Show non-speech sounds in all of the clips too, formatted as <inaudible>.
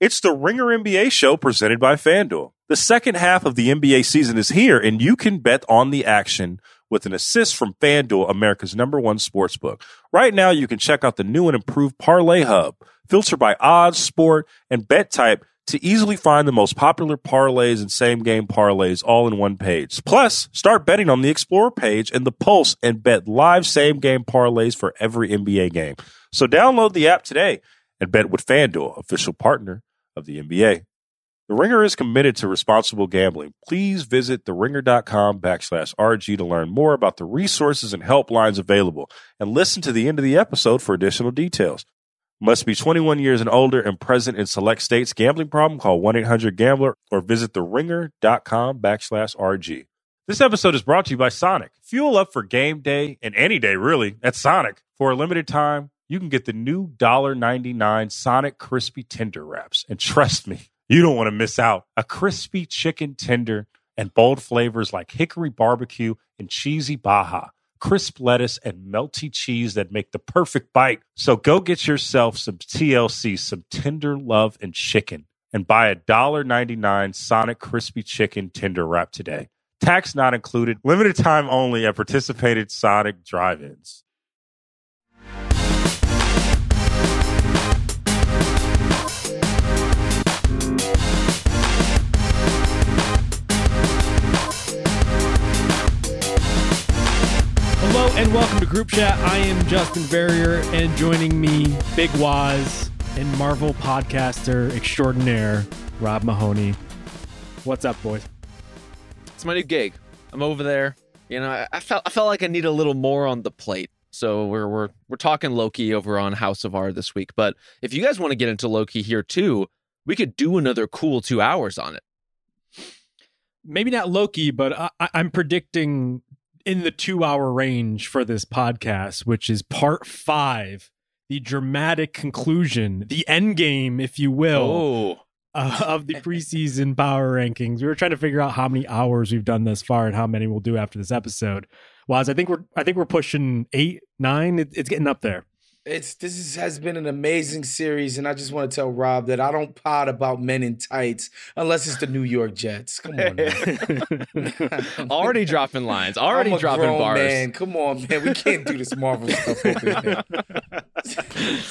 It's the Ringer NBA show presented by FanDuel. The second half of the NBA season is here, and you can bet on the action with an assist from FanDuel, America's number one sports book. Right now, you can check out the new and improved Parlay Hub, filter by odds, sport, and bet type to easily find the most popular parlays and same game parlays all in one page. Plus, start betting on the Explorer page and the Pulse and bet live same game parlays for every NBA game. So download the app today and bet with FanDuel, official partner of the NBA. The Ringer is committed to responsible gambling. Please visit theringer.com backslash RG to learn more about the resources and helplines available and listen to the end of the episode for additional details. Must be 21 years and older and present in select states. Gambling problem? Call 1-800-GAMBLER or visit theringer.com backslash RG. This episode is brought to you by Sonic. Fuel up for game day and any day really at Sonic. For a limited time, you can get the new $1.99 Sonic Crispy Tender Wraps. And trust me, you don't want to miss out. A crispy chicken tender and bold flavors like hickory barbecue and cheesy baja, crisp lettuce and melty cheese that make the perfect bite. So go get yourself some TLC, some tender love and chicken, and buy a $1.99 Sonic Crispy Chicken Tender Wrap today. Tax not included, limited time only at participated Sonic drive ins. And welcome to Group Chat. I am Justin Verrier, and joining me, Big Wos and Marvel podcaster extraordinaire, Rob Mahoney. What's up, boys? It's my new gig. I'm over there. You know, I, I felt I felt like I need a little more on the plate. So we're we're we're talking Loki over on House of R this week. But if you guys want to get into Loki here too, we could do another cool two hours on it. Maybe not Loki, but I, I- I'm predicting in the two hour range for this podcast, which is part five, the dramatic conclusion, the end game, if you will. Oh, uh, of the preseason <laughs> power rankings. We were trying to figure out how many hours we've done thus far and how many we'll do after this episode. Wos I think we're I think we're pushing eight, nine. It, it's getting up there. It's this is, has been an amazing series, and I just want to tell Rob that I don't pot about men in tights unless it's the New York Jets. Come on, man. <laughs> already dropping lines. Already I'm a dropping grown bars. Man, come on, man. We can't do this Marvel stuff over here.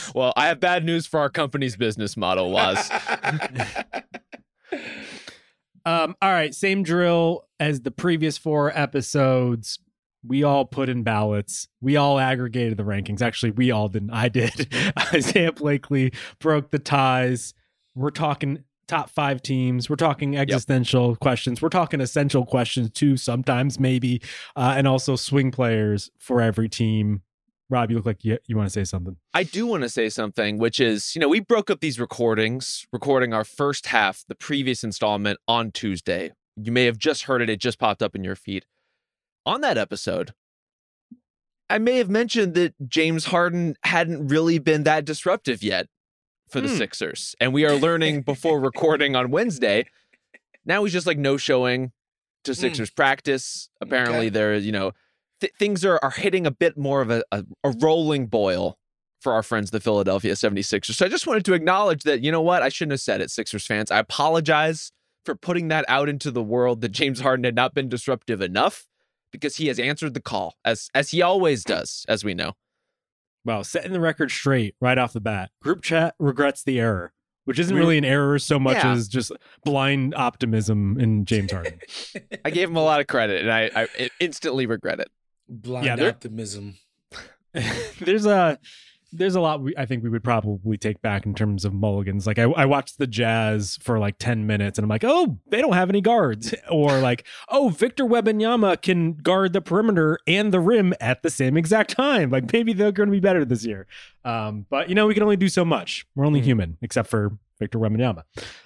<laughs> well, I have bad news for our company's business model, Wos. <laughs> Um, all right, same drill as the previous four episodes. We all put in ballots. We all aggregated the rankings. Actually, we all didn't. I did. <laughs> Isaiah Blakely broke the ties. We're talking top five teams. We're talking existential questions. We're talking essential questions too, sometimes maybe, uh, and also swing players for every team. Rob, you look like you, you want to say something. I do want to say something, which is, you know, we broke up these recordings, recording our first half, the previous installment on Tuesday. You may have just heard it, it just popped up in your feed. On that episode, I may have mentioned that James Harden hadn't really been that disruptive yet for the Hmm. Sixers. And we are learning before <laughs> recording on Wednesday. Now he's just like no showing to Sixers practice. Apparently, Okay. there, you know, th- things are, are hitting a bit more of a, a, a rolling boil for our friends, the Philadelphia 76ers. So I just wanted to acknowledge that, you know what? I shouldn't have said it, Sixers fans. I apologize for putting that out into the world that James Harden had not been disruptive enough because he has answered the call as as he always does, as we know. Well, setting the record straight right off the bat. Group chat regrets the error, which isn't really an error so much Yeah. as just blind optimism in James <laughs> Harden. I gave him a lot of credit and I, I instantly regret it. Blind Yeah, optimism. <laughs> there's a there's a lot we, I think we would probably take back in terms of mulligans. Like I, I watched the Jazz for like 10 minutes and I'm like, oh, they don't have any guards. <laughs> Or like, oh, Victor Wembanyama can guard the perimeter and the rim at the same exact time. Like maybe they're going to be better this year. Um, but you know, we can only do so much. We're only Mm. human, except for Victor Wembanyama.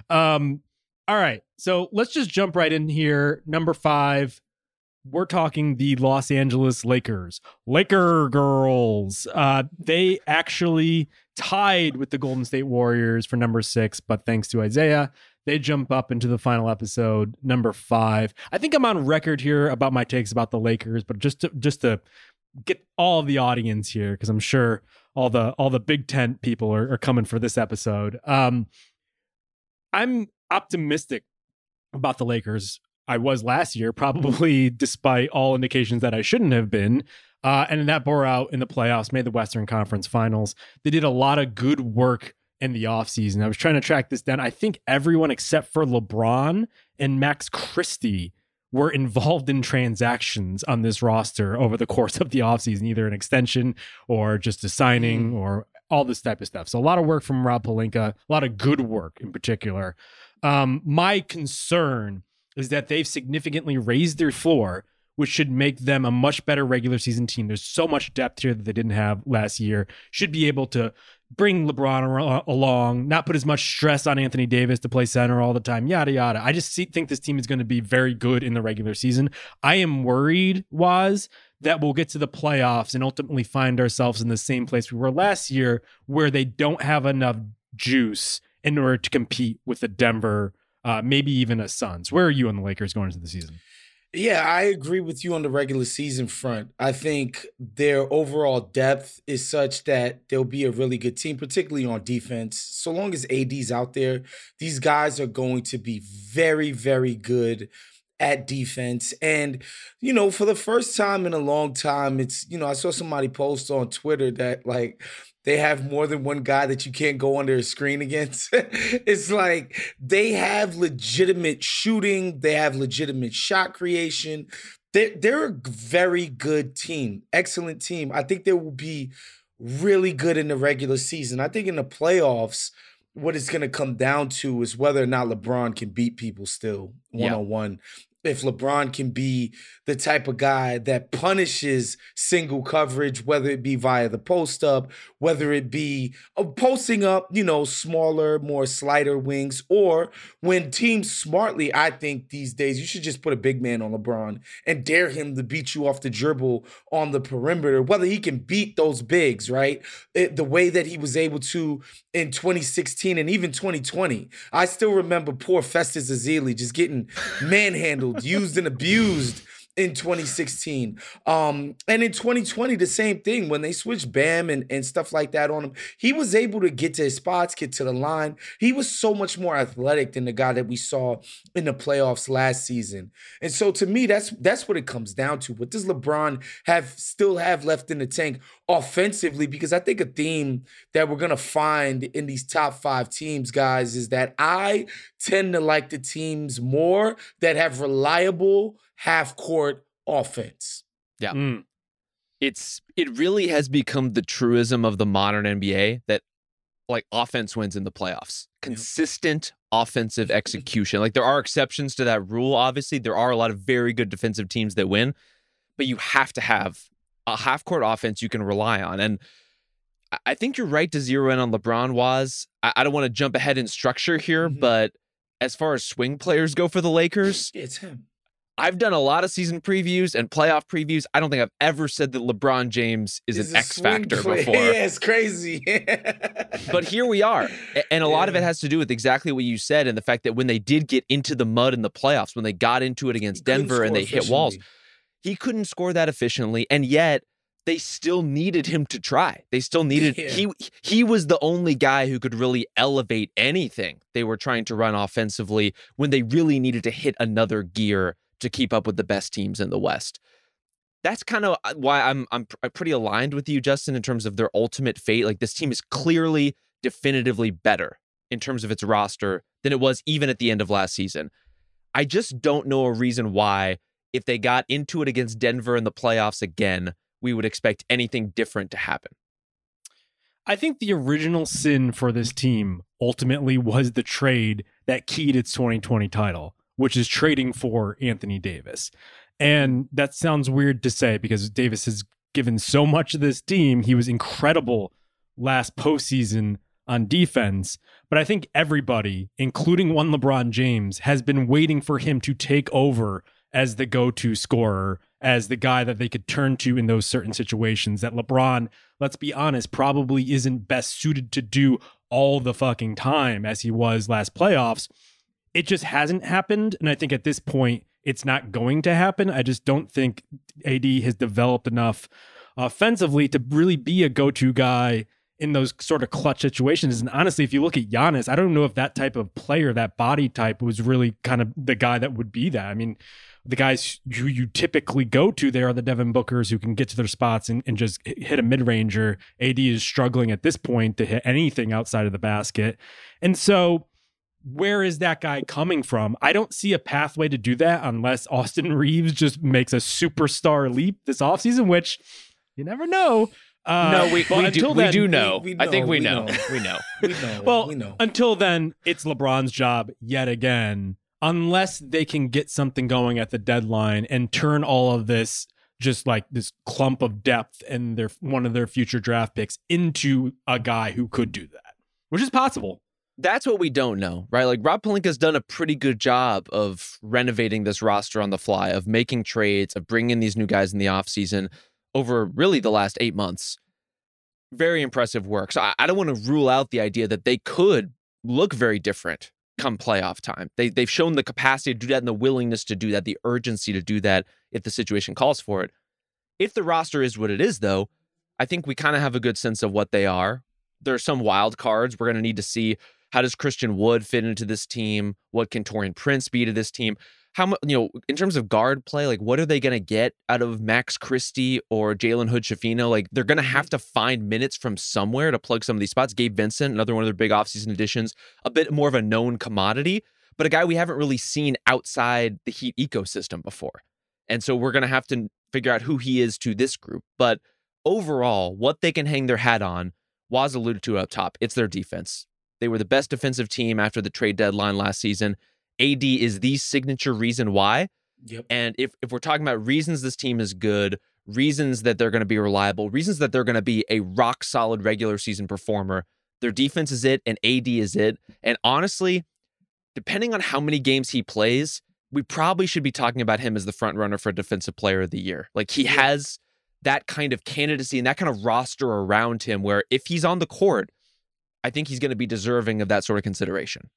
Um, all right, so let's just jump right in here. Number five, we're talking the Los Angeles Lakers. Laker girls. Uh, they actually tied with the Golden State Warriors for number six, but thanks to Isaiah, they jump up into the final episode, number five. I think I'm on record here about my takes about the Lakers, but just to just to get all of the audience here, because I'm sure all the all the Big Tent people are, are coming for this episode. Um, I'm optimistic about the Lakers. I was last year, probably <laughs> despite all indications that I shouldn't have been. Uh, and that bore out in the playoffs, made the Western Conference Finals. They did a lot of good work in the offseason. I was trying to track this down. I think everyone except for LeBron and Max Christie were involved in transactions on this roster over the course of the offseason, either an extension or just a signing or all this type of stuff. So a lot of work from Rob Pelinka, a lot of good work in particular. Um, my concern is that they've significantly raised their floor, which should make them a much better regular season team. There's so much depth here that they didn't have last year. Should be able to bring LeBron uh, along, not put as much stress on Anthony Davis to play center all the time, yada, yada. I just see, think this team is going to be very good in the regular season. I am worried, Wos that we'll get to the playoffs and ultimately find ourselves in the same place we were last year, where they don't have enough juice in order to compete with the Denver, uh, maybe even a Suns. Where are you on the Lakers going into the season? Yeah, I agree with you on the regular season front. I think their overall depth is such that they'll be a really good team, particularly on defense. So long as AD's out there, these guys are going to be very, very good at defense. And, you know, for the first time in a long time, it's, you know, I saw somebody post on Twitter that like they have more than one guy that you can't go under a screen against. <laughs> it's like they have legitimate shooting, they have legitimate shot creation. They're, they're a very good team, excellent team. I think they will be really good in the regular season. I think in the playoffs, what it's going to come down to is whether or not LeBron can beat people still one on one. If LeBron can be the type of guy that punishes single coverage, whether it be via the post up, whether it be uh, posting up, you know, smaller, more slighter wings, or when teams smartly, I think these days, you should just put a big man on LeBron and dare him to beat you off the dribble on the perimeter, whether he can beat those bigs, right? It, the way that he was able to in 2016 and even 2020. I still remember poor Festus Ezeli just getting <laughs> manhandled, used and abused in 2016. Um, and in 2020, the same thing. When they switched Bam and, and stuff like that on him, he was able to get to his spots, get to the line. He was so much more athletic than the guy that we saw in the playoffs last season. And so to me, that's that's what it comes down to. What does LeBron have still have left in the tank offensively? Because I think a theme that we're gonna find in these top five teams, guys, is that I tend to like the teams more that have reliable half court offense. Yeah. Mm. it's it really has become the truism of the modern NBA that like offense wins in the playoffs. Consistent offensive execution. Like there are exceptions to that rule obviously. There are a lot of very good defensive teams that win, but you have to have a half court offense you can rely on. And I- I think you're right to zero in on LeBron Wos. I, I don't want to jump ahead in structure here, Mhm. but as far as swing players go for the Lakers, It's him. I've done a lot of season previews and playoff previews. I don't think I've ever said that LeBron James is He's an X factor player. <laughs> before. Yeah, it's crazy. <laughs> But here we are. And a lot of it has to do with exactly what you said and the fact that when they did get into the mud in the playoffs, when they got into it against Denver and they hit walls, he couldn't score that efficiently. And yet they still needed him to try. They still needed Yeah. he he was the only guy who could really elevate anything they were trying to run offensively when they really needed to hit another gear to keep up with the best teams in the West. That's kind of uh, why I'm I'm pr- uh, pretty aligned with you, Justin, in terms of their ultimate fate. Like this team is clearly, definitively better in terms of its roster than it was even at the end of last season. I just don't know a reason why, if they got into it against Denver in the playoffs again, we would expect anything different to happen. I think the original sin for this team ultimately was the trade that keyed its 2020 title, which is trading for Anthony Davis. And that sounds weird to say because Davis has given so much of this team. He was incredible last postseason on defense. But I think everybody, including one LeBron James, has been waiting for him to take over as the go to scorer, as the guy that they could turn to in those certain situations. That LeBron, let's be honest, probably isn't best suited to do all the fucking time as he was last playoffs. It just hasn't happened. And I think at this point, it's not going to happen. I just don't think AD has developed enough offensively to really be a go to guy in those sort of clutch situations. And honestly, if you look at Giannis, I don't know if that type of player, that body type, was really kind of the guy that would be that. I mean, the guys who you typically go to there are the Devin Bookers who can get to their spots and, and just hit a mid ranger. AD is struggling at this point to hit anything outside of the basket. And so, where is that guy coming from? I don't see a pathway to do that unless Austin <laughs> Reeves just makes a superstar leap this offseason, which you never know. Uh, no, we, we, do, then, we do know. We, we know. I think we, know. know. we know. <laughs> we know. Well, we know. until then, it's LeBron's job yet again, unless they can get something going at the deadline and turn all of this just like this clump of depth and their one of their future draft picks into a guy who could do that, which is possible. That's what we don't know, right? Like Rob Pelinka's done a pretty good job of renovating this roster on the fly, of making trades, of bringing in these new guys in the offseason over really the last eight months. Very impressive work. So I, I don't want to rule out the idea that they could look very different come playoff time. They, they've shown the capacity to do that and the willingness to do that, the urgency to do that if the situation calls for it. If the roster is what it is, though, I think we kind of have a good sense of what they are. There are some wild cards. We're going to need to see how does Christian Wood fit into this team? What can Taurean Prince be to this team? how much you know in terms of guard play like what are they going to get out of max christie or jalen hood schifino like they're going to have mm-hmm. to find minutes from somewhere to plug some of these spots. Gabe vincent another one of their big offseason additions a bit more of a known commodity but a guy we haven't really seen outside the heat ecosystem before. And so we're going to have to figure out who he is to this group. But overall what they can hang their hat on was alluded to up top it's their defense they were the best defensive team after the trade deadline last season AD is the signature reason why. Yep. And if, if we're talking about reasons this team is good, reasons that they're going to be reliable, reasons that they're going to be a rock solid regular season performer, their defense is it and AD is it. And honestly, depending on how many games he plays, we probably should be talking about him as the front runner for defensive player of the year. Like he has that kind of candidacy and that kind of roster around him where if he's on the court, I think he's going to be deserving of that sort of consideration.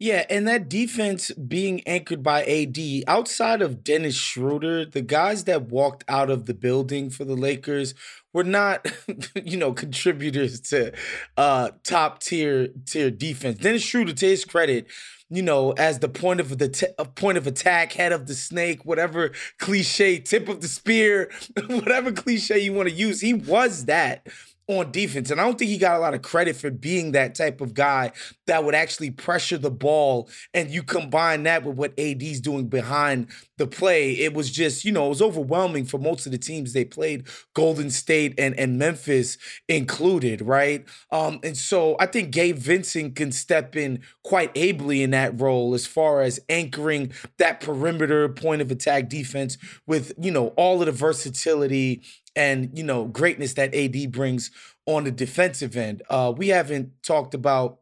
Yeah, and that defense being anchored by AD, outside of Dennis Schroeder, the guys that walked out of the building for the Lakers were not, <laughs> you know, contributors to uh top tier tier defense. Dennis Schroeder, to his credit, you know, as the point of the t- point of attack, head of the snake, whatever cliche, tip of the spear, <laughs> whatever cliche you want to use, he was that on defense. And I don't think he got a lot of credit for being that type of guy that would actually pressure the ball. And you combine that with what AD's doing behind the play. It was just, you know, it was overwhelming for most of the teams they played, Golden State and, and Memphis included, right? Um, and so I think Gabe Vincent can step in quite ably in that role as far as anchoring that perimeter point of attack defense with, you know, all of the versatility and you know greatness that AD brings on the defensive end. Uh, we haven't talked about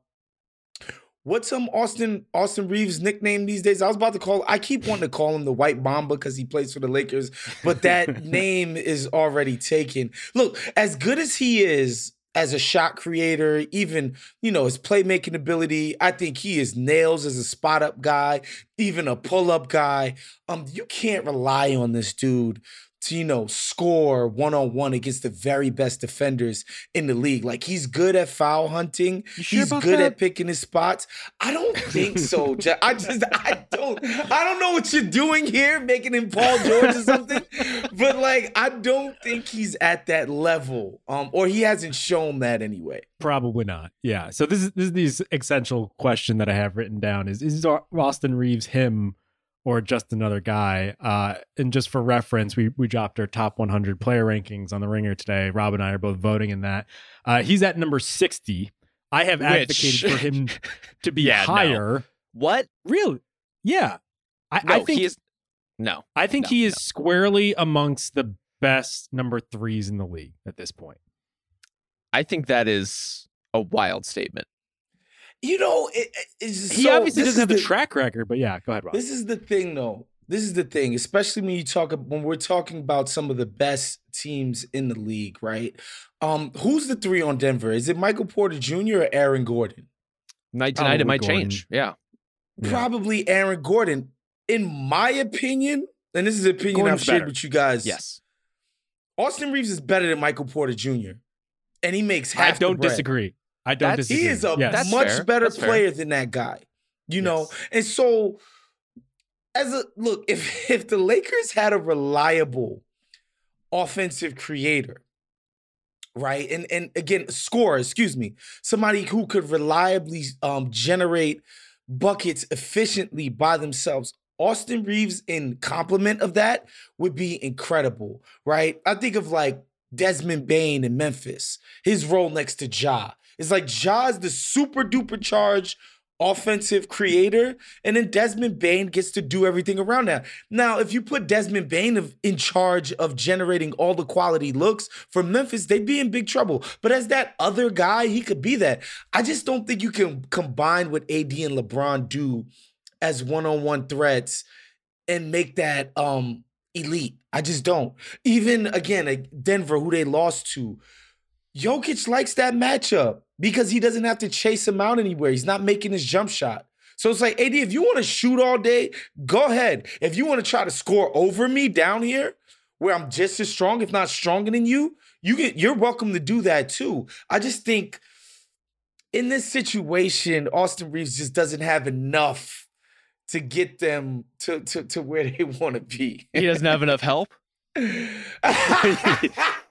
what's some Austin Austin Reeves nickname these days. I was about to call. I keep wanting to call him the White Mamba because he plays for the Lakers, but that <laughs> name is already taken. Look, as good as he is as a shot creator, even you know his playmaking ability. I think he is nails as a spot up guy, even a pull up guy. Um, you can't rely on this dude to you know score one on one against the very best defenders in the league. Like he's good at foul hunting. Sure he's good that? at picking his spots. I don't think so. I just I don't I don't know what you're doing here, making him Paul George or something. but like I don't think he's at that level. Um, or he hasn't shown that anyway. Probably not. Yeah. So this is this is the essential question that I have written down is is Austin Reeves him or just another guy. Uh, and just for reference, we we dropped our top 100 player rankings on the Ringer today. Rob and I are both voting in that. Uh, he's at number 60. I have Which- advocated for him to be <laughs> Yeah, no. higher. What? Really? Yeah. I, No, I think he is. No. I think no, he is no. squarely amongst the best number threes in the league at this point. I think that is a wild statement. You know, it, it- it's He so- obviously doesn't have the the- track record, but yeah, go ahead, Rob. This is the thing, though. This is the thing, especially when you talk when we're talking about some of the best teams in the league, right? Um, who's the three on Denver? Is it Michael Porter Jr. or Aaron Gordon? Night to night, it might Gordon. change. Yeah. Yeah. Probably Aaron Gordon. In my opinion, and this is an opinion Gordon's I've shared better. with you guys. Yes. Austin Reeves is better than Michael Porter Jr. And he makes I half. the don't bread. disagree. I don't That's- disagree. He is a Yes. That's much fair. better That's fair. player than that guy. You know, and so as a look, <laughs> if if the Lakers had a reliable offensive creator, right, and and again, scorer, excuse me, somebody who could reliably um, generate buckets efficiently by themselves. Austin Reeves, in complement of that, would be incredible, right? I think of like Desmond Bane in Memphis, his role next to Ja. It's like Ja is the super duper charged offensive creator, and then Desmond Bane gets to do everything around that. Now, if you put Desmond Bane of, in charge of generating all the quality looks for Memphis, they'd be in big trouble. But as that other guy, he could be that. I just don't think you can combine what AD and LeBron do as one-on-one threats and make that um elite. I just don't. Even again, like Denver, who they lost to, Jokic likes that matchup because he doesn't have to chase him out anywhere. He's not making his jump shot. So it's like, AD, if you want to shoot all day, go ahead. If you want to try to score over me down here, where I'm just as strong, if not stronger than you, you get you're welcome to do that too. I just think in this situation, Austin Reeves just doesn't have enough to get them to to, to where they <laughs> want to be. He doesn't have enough help. <laughs> <laughs>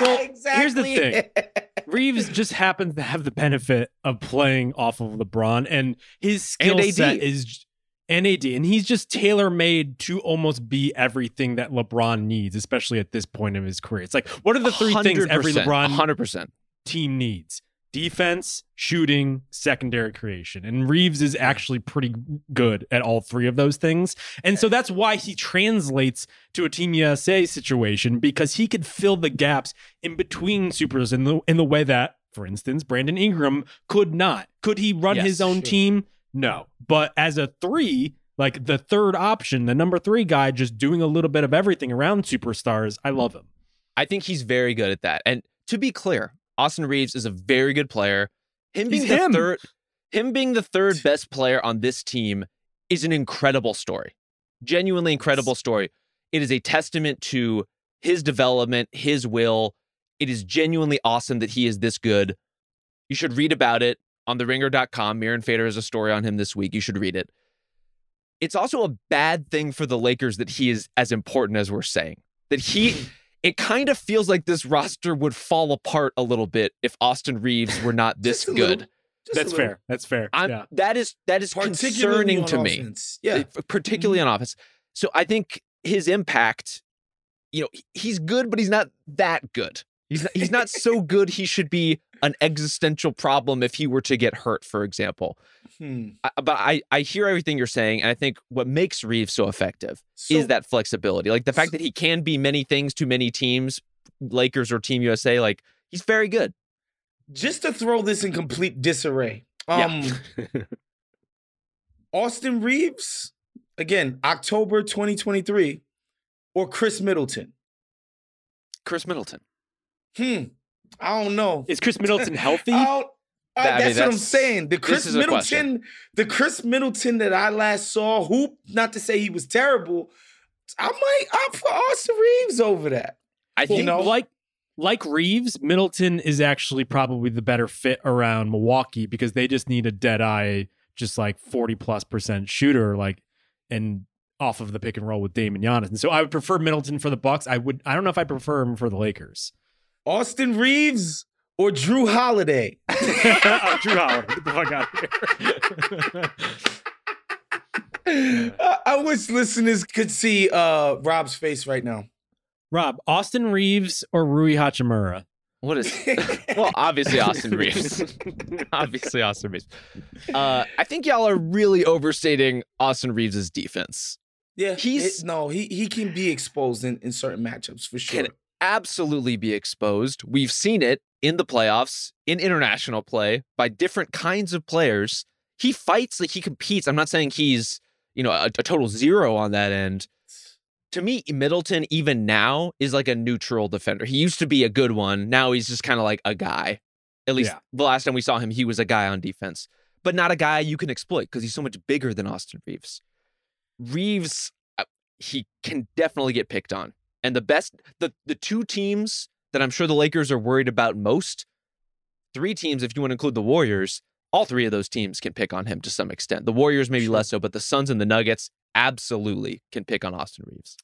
Well, exactly. <laughs> here's the thing. <laughs> Reeves just happens to have the benefit of playing off of LeBron, and his skill And set is NAD, and he's just tailor made to almost be everything that LeBron needs, especially at this point of his career. It's like, what are the three things every LeBron Hundred percent. team needs? Defense, shooting, secondary creation. And Reeves is actually pretty good at all three of those things. And so that's why he translates to a Team USA situation because he could fill the gaps in between supers in the in the way that, for instance, Brandon Ingram could not. Could he run Yes, his own sure. team? No. But as a three, like the third option, the number three guy just doing a little bit of everything around superstars, I love him. I think he's very good at that. And to be clear, Austin Reeves is a very good player. Him being He's the him. third, him being the third best player on this team is an incredible story. Genuinely incredible story. It is a testament to his development, his will. It is genuinely awesome that he is this good. You should read about it on theringer.com. Mirin Fader has a story on him this week. You should read it. It's also a bad thing for the Lakers that he is as important as we're saying. That he <laughs> it kind of feels like this roster would fall apart a little bit if Austin Reeves were not this Just a little. good. That's fair. That's fair. Yeah. That is that is concerning to me, offense. Yeah. particularly mm-hmm. on offense. So I think his impact, you know, he's good, but he's not that good. He's not, he's not so good. He should be an existential problem if he were to get hurt, for example. Hmm. I, but I I hear everything you're saying, and I think what makes Reeves so effective So- is that flexibility, like the fact that he can be many things to many teams, Lakers or Team USA. Like he's very good. just to throw this in complete disarray. Yeah. Um <laughs> Austin Reeves, again, October 2023, or Chris Middleton. Chris Middleton. Hmm. I don't know. Is Chris Middleton healthy? <laughs> Uh, That- I mean, that's, what I'm saying. The Chris. Middleton, the Chris Middleton that I last saw, who not to say he was terrible, I might opt for Austin Reeves over that. I You think know, like like Reeves, Middleton is actually probably the better fit around Milwaukee because they just need a dead eye, just like 40 plus percent shooter, like and off of the pick and roll with Damon Giannis. And so I would prefer Middleton for the Bucks. I would I don't know if I prefer him for the Lakers. Austin Reeves or Jrue Holiday. oh, <laughs> Drew Howard, get the fuck out of here. I, <laughs> I I wish listeners could see uh, Rob's face right now. Rob, Austin Reeves or Rui Hachimura? What is <laughs> well, obviously Austin Reeves. obviously Austin Reeves. Uh, I think y'all are really overstating Austin Reeves' defense. Yeah, He's- it- no, he he can be exposed in, in certain matchups for sure. Can absolutely be exposed. We've seen it in the playoffs, in international play, by different kinds of players. He fights like he competes. I'm not saying he's, you know, a, a total zero on that end. To me, Middleton, even now, is like a neutral defender. He used to be a good one. Now he's just kind of like a guy. At least Yeah. the last time we saw him, he was a guy on defense, but not a guy you can exploit because he's so much bigger than Austin Reeves. Reeves, uh, he can definitely get picked on. And the best, the the two teams that I'm sure the Lakers are worried about most, three teams, if you want to include the Warriors, all three of those teams can pick on him to some extent. The Warriors maybe Sure. less so, but the Suns and the Nuggets absolutely can pick on Austin Reeves.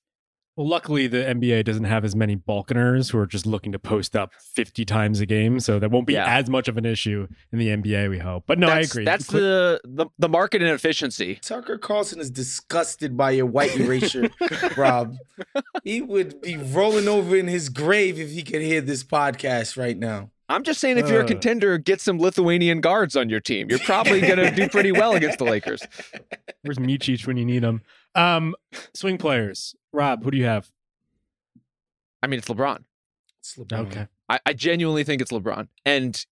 Well, luckily the NBA doesn't have as many Balkaners who are just looking to post up 50 times a game, so that won't be Yeah. as much of an issue in the NBA. We hope, but no, that's, I agree. That's Quick- the, the the market inefficiency. Tucker Carlson is disgusted by your white erasure, <laughs> Rob. He would be rolling over in his grave if he could hear this podcast right now. I'm just saying, if you're a Uh. contender, get some Lithuanian guards on your team. You're probably going to do pretty well against the Lakers. Where's Micic when you need him? Um, swing players. Rob, who do you have? I mean, it's LeBron. It's LeBron. Okay. I, I genuinely think it's LeBron. And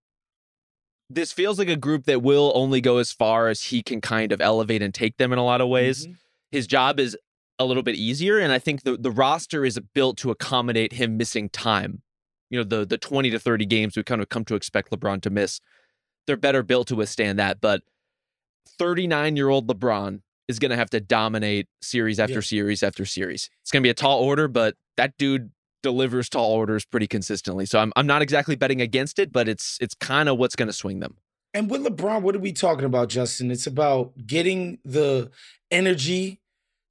this feels like a group that will only go as far as he can kind of elevate and take them in a lot of ways. Mhm. His job is a little bit easier. And I think the, the roster is built to accommodate him missing time. You know, the the 20 to 30 games we kind of come to expect LeBron to miss. They're better built to withstand that. But 39 year old LeBron is going to have to dominate series after Yeah. series after series. It's going to be a tall order, but that dude delivers tall orders pretty consistently. So I'm I'm not exactly betting against it, but it's it's kind of what's going to swing them. And with LeBron, what are we talking about, Justin? It's about getting the energy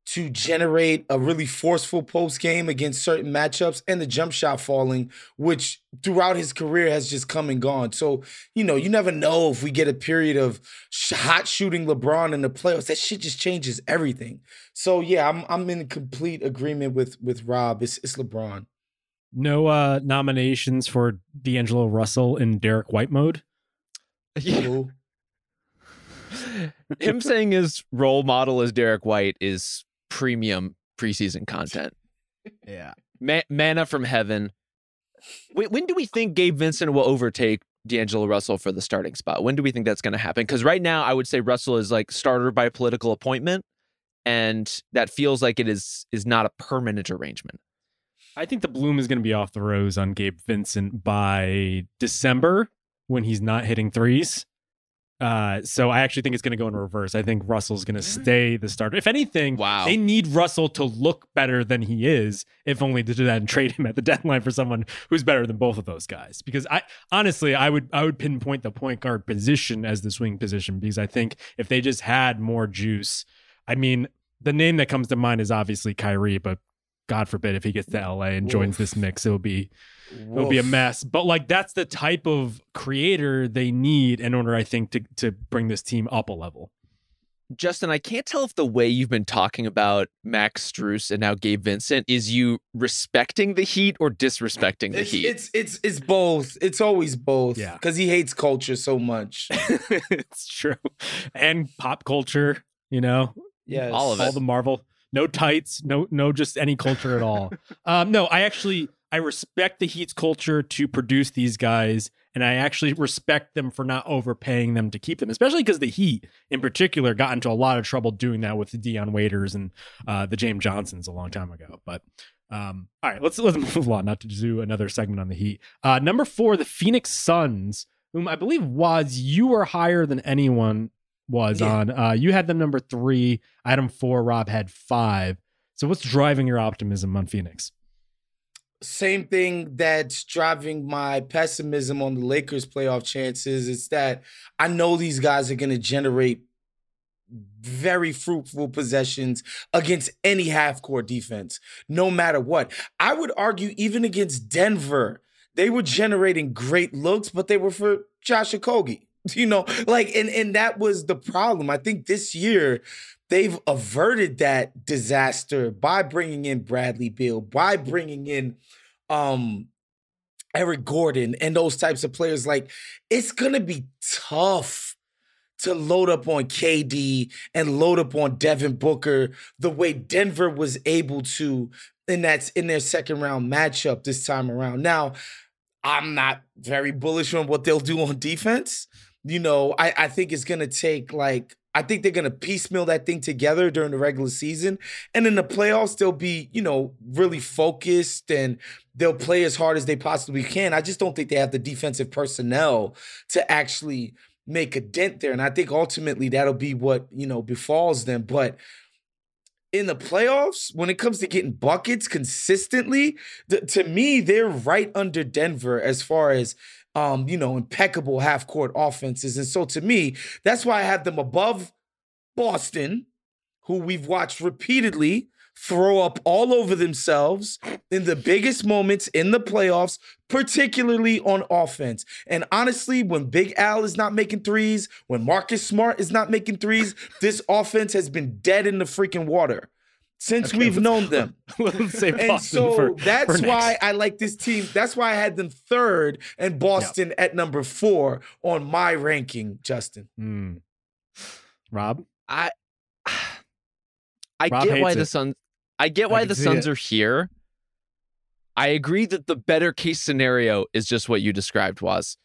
to generate a really forceful post game against certain matchups and the jump shot falling, which throughout his career has just come and gone. So, you know, you never know if we get a period of hot shooting LeBron in the playoffs. That shit just changes everything. So, yeah, I'm I'm in complete agreement with with Rob. It's it's LeBron. No uh, nominations for D'Angelo Russell in Derek White mode. <laughs> Cool. Him saying his role model is Derek White is premium preseason content. Yeah. Ma- manna from heaven. When, when do we think Gabe Vincent will overtake D'Angelo Russell for the starting spot? When do we think that's going to happen? Because right now, I would say Russell is like starter by political appointment, and that feels like it is is not a permanent arrangement. I think the bloom is going to be off the rose on Gabe Vincent by December when he's not hitting threes. Uh, so I actually think it's going to go in reverse. I think Russell's going to stay the starter. If anything, Wow. they need Russell to look better than he is, if only to do that and trade him at the deadline for someone who's better than both of those guys. Because I honestly, I would I would pinpoint the point guard position as the swing position because I think if they just had more juice, I mean, the name that comes to mind is obviously Kyrie, but God forbid if he gets to LA and joins Woof. this mix, it'll be it'll be a mess. But like that's the type of creator they need in order, I think, to to bring this team up a level. Justin, I can't tell if the way you've been talking about Max Strus and now Gabe Vincent is you respecting the Heat or disrespecting the It's, Heat. it's it's it's both. It's always both. Yeah. Because he hates culture so much. <laughs> it's true. And pop culture, you know, yeah, All of all it. the Marvel, no tights, no no just any culture at all. <laughs> um, no, I actually I respect the Heat's culture to produce these guys, and I actually respect them for not overpaying them to keep them, especially because the Heat in particular got into a lot of trouble doing that with the Dion Waiters and uh, the James Johnsons a long time ago. But um, all right, let's <laughs> let's move on. Not to do another segment on the Heat. Uh, number four, the Phoenix Suns, whom I believe was you were higher than anyone was Yeah. on. Uh, you had them number three. I had them four. Rob had five. So what's driving your optimism on Phoenix? Same thing that's driving my pessimism on the Lakers playoff chances. is that I know these guys are going to generate very fruitful possessions against any half court defense, no matter what. I would argue, even against Denver, they were generating great looks, but they were for Josh Okogie. <laughs> You know, like and and that was the problem. I think this year they've averted that disaster by bringing in Bradley Beal, by bringing in um Eric Gordon and those types of players. Like it's gonna be tough to load up on KD and load up on Devin Booker the way Denver was able to in that's in their second round matchup this time around. Now, I'm not very bullish on what they'll do on defense. You know, I, I think it's gonna take like I think they're gonna piecemeal that thing together during the regular season. And in the playoffs, they'll be, you know, really focused and they'll play as hard as they possibly can. I just don't think they have the defensive personnel to actually make a dent there. And I think ultimately that'll be what, you know, befalls them. But in the playoffs, when it comes to getting buckets consistently, th- to me, they're right under Denver as far as um, you know, impeccable half court offenses. And so to me, that's why I have them above Boston, who we've watched repeatedly throw up all over themselves in the biggest moments in the playoffs, particularly on offense. And honestly, when Big Al is not making threes, when Marcus Smart is not making threes, this offense has been dead in the freaking water since okay, we've known <laughs> them. let's say Boston and so for, that's for why I like this team. That's why I had them third and Boston yep. at number four on my ranking, Justin. Mm. Rob? I I Rob get why it. the Suns I get why I the Suns it. are here. I agree that the better case scenario is just what you described Wos.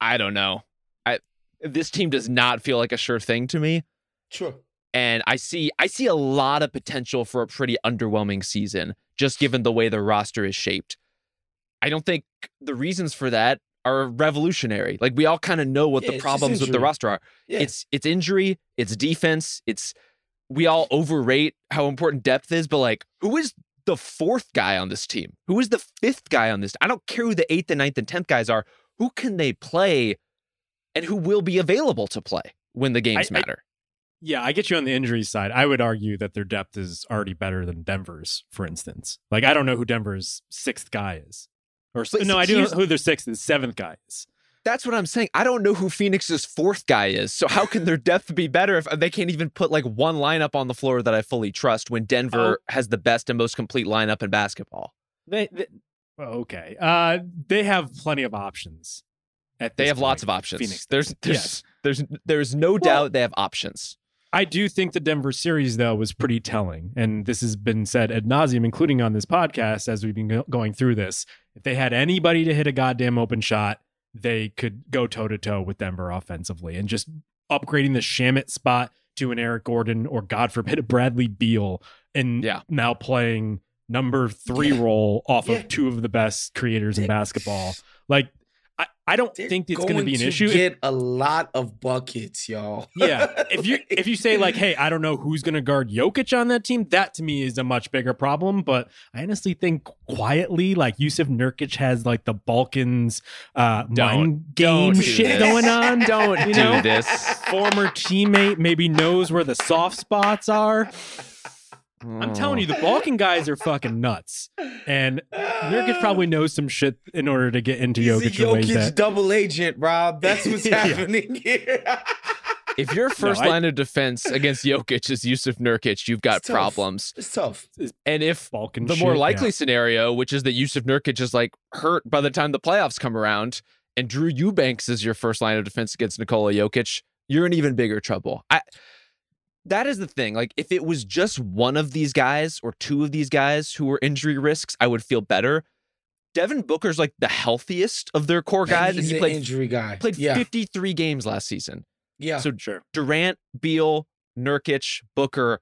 I don't know. I this team does not feel like a sure thing to me. Sure. And I see I see a lot of potential for a pretty underwhelming season, just given the way the roster is shaped. I don't think the reasons for that are revolutionary. Like we all kind of know what yeah, the problems with the roster are. Yeah. It's it's injury, it's defense, it's we all overrate how important depth is, but like, who is the fourth guy on this team? Who is the fifth guy on this? I don't care who the eighth and ninth and tenth guys are. Who can they play and who will be available to play when the games I, matter? Yeah, I get you on the injuries side. I would argue that their depth is already better than Denver's, for instance. Like, I don't know who Denver's sixth guy is. Or no, I do know who their sixth and seventh guy is. That's what I'm saying. I don't know who Phoenix's fourth guy is. So how can their depth be better if they can't even put like one lineup on the floor that I fully trust when Denver oh. has the best and most complete lineup in basketball? They, they okay. Uh, they have plenty of options. they have point. lots of options. Phoenix. There's there's yes. there's there's no well, doubt they have options. I do think the Denver series though was pretty telling, and this has been said ad nauseum, including on this podcast as we've been going through this. If they had anybody to hit a goddamn open shot, they could go toe to toe with Denver offensively and just upgrading the Shamet spot to an Eric Gordon or God forbid a Bradley Beal and yeah. now playing number three role off yeah. of two of the best creators in basketball. Like I, I don't They're think it's going to be an issue. Get a lot of buckets, y'all. <laughs> yeah, if you <laughs> if you say like, hey, I don't know who's going to guard Jokic on that team, that to me is a much bigger problem. But I honestly think quietly, like Jusuf Nurkic has like the Balkans uh, mind game shit this. going on. <laughs> Don't you know? do this. Former teammate maybe knows where the soft spots are. I'm telling you, the Balkan guys are fucking nuts, and Nurkic probably knows some shit in order to get into He's Jokic. A Jokic that... double agent, Rob. That's what's <laughs> happening here. <laughs> if your first no, I... line of defense against Jokic is Jusuf Nurkic, you've got it's problems. It's tough. And if Balkan the shit, more likely yeah. scenario, which is that Jusuf Nurkic is like hurt by the time the playoffs come around, and Drew Eubanks is your first line of defense against Nikola Jokic, you're in even bigger trouble. I that is the thing. Like, if it was just one of these guys or two of these guys who were injury risks, I would feel better. Devin Booker's like the healthiest of their core guys, and he played injury guy. Played yeah. 53 games last season. Yeah, so sure. Durant, Beal, Nurkic, Booker,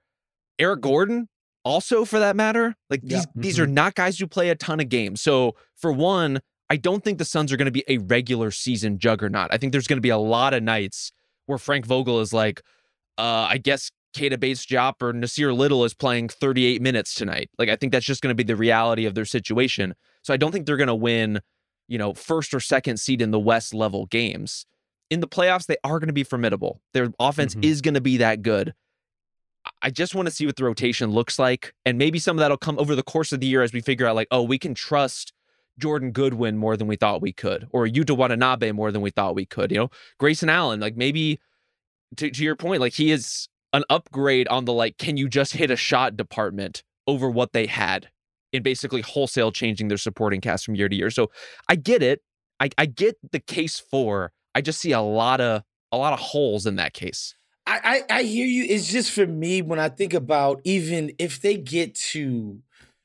Eric Gordon, also for that matter. Like these, yeah. mm-hmm. these are not guys who play a ton of games. So for one, I don't think the Suns are going to be a regular season juggernaut. I think there's going to be a lot of nights where Frank Vogel is like, uh, I guess Keita Bates-Diop or Nassir Little is playing 38 minutes tonight. Like I think that's just going to be the reality of their situation. So I don't think they're going to win, you know, first or second seed in the West level games. In the playoffs, they are going to be formidable. Their offense mm-hmm. is going to be that good. I just want to see what the rotation looks like. And maybe some of that'll come over the course of the year as we figure out, like, oh, we can trust Jordan Goodwin more than we thought we could, or Yuta Watanabe more than we thought we could. You know, Grayson Allen, like maybe to, to your point, like he is an upgrade on the like, can you just hit a shot department over what they had in basically wholesale changing their supporting cast from year to year. So I get it. I, I get the case for. I just see a lot of a lot of holes in that case. I, I, I hear you. It's just for me when I think about even if they get to,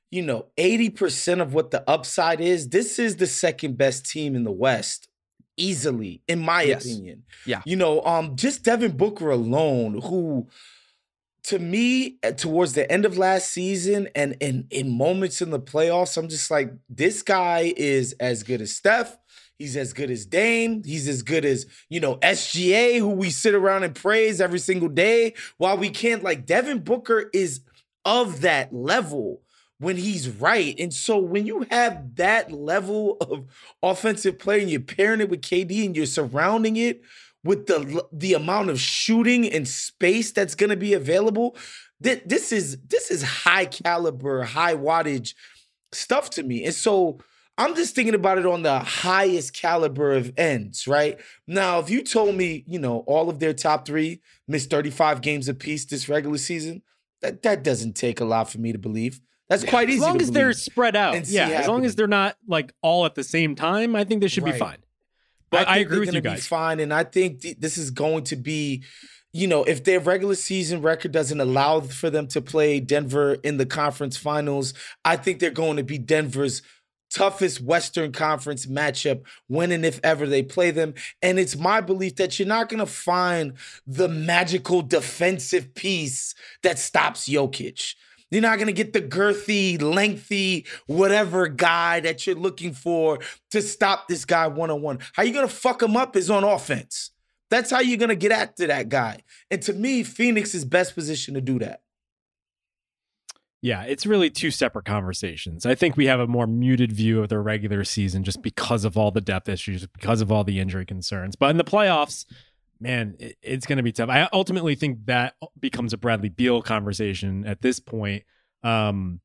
you know, 80% of what the upside is, this is the second best team in the West easily, in my Yes. opinion. Yeah. You know, um, just Devin Booker alone, who to me, towards the end of last season and in in moments in the playoffs, I'm just like, this guy is as good as Steph. He's as good as Dame. He's as good as, you know, SGA, who we sit around and praise every single day. While we can't, like, Devin Booker is of that level when he's right. And so when you have that level of offensive play and you're pairing it with KD and you're surrounding it with the the amount of shooting and space that's going to be available, th- this is this is high caliber, high wattage stuff to me. And so I'm just thinking about it on the highest caliber of ends, right? Now, if you told me, you know, all of their top three missed 35 games apiece this regular season, that, that doesn't take a lot for me to believe. That's quite easy. As long as they're spread out. Yeah. As long as they're not like all at the same time, I think they should be fine. But I, think agree with you guys. fine, and I think th- this is going to be, you know, if their regular season record doesn't allow for them to play Denver in the conference finals, I think they're going to be Denver's toughest Western Conference matchup when and if ever they play them. And it's my belief that you're not going to find the magical defensive piece that stops Jokic. You're not going to get the girthy, lengthy, whatever guy that you're looking for to stop this guy one on one. How you going to fuck him up is on offense. That's how you're going to get after that guy. And to me, Phoenix is best positioned to do that. Yeah, it's really two separate conversations. I think we have a more muted view of the regular season just because of all the depth issues, because of all the injury concerns. But in the playoffs, man, it, it's going to be tough. I ultimately think that becomes a Bradley Beal conversation at this point. Um,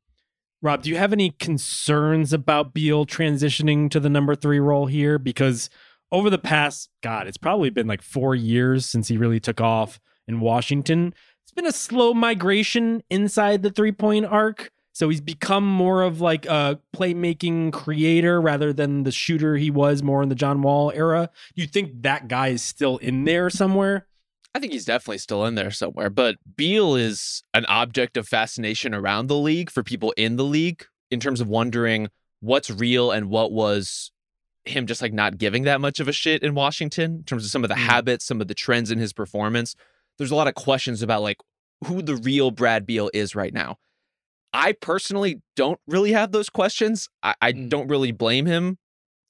Rob, do you have any concerns about Beal transitioning to the number three role here? Because over the past, God, it's probably been like four years since he really took off in Washington. It's been a slow migration inside the three point arc. So he's become more of like a playmaking creator rather than the shooter he was more in the John Wall era. Do you think that guy is still in there somewhere? I think he's definitely still in there somewhere, but Beal is an object of fascination around the league for people in the league in terms of wondering what's real and what was him just like not giving that much of a shit in Washington in terms of some of the Mm. habits, some of the trends in his performance. There's a lot of questions about like who the real Brad Beal is right now. I personally don't really have those questions. I, I Mm. don't really blame him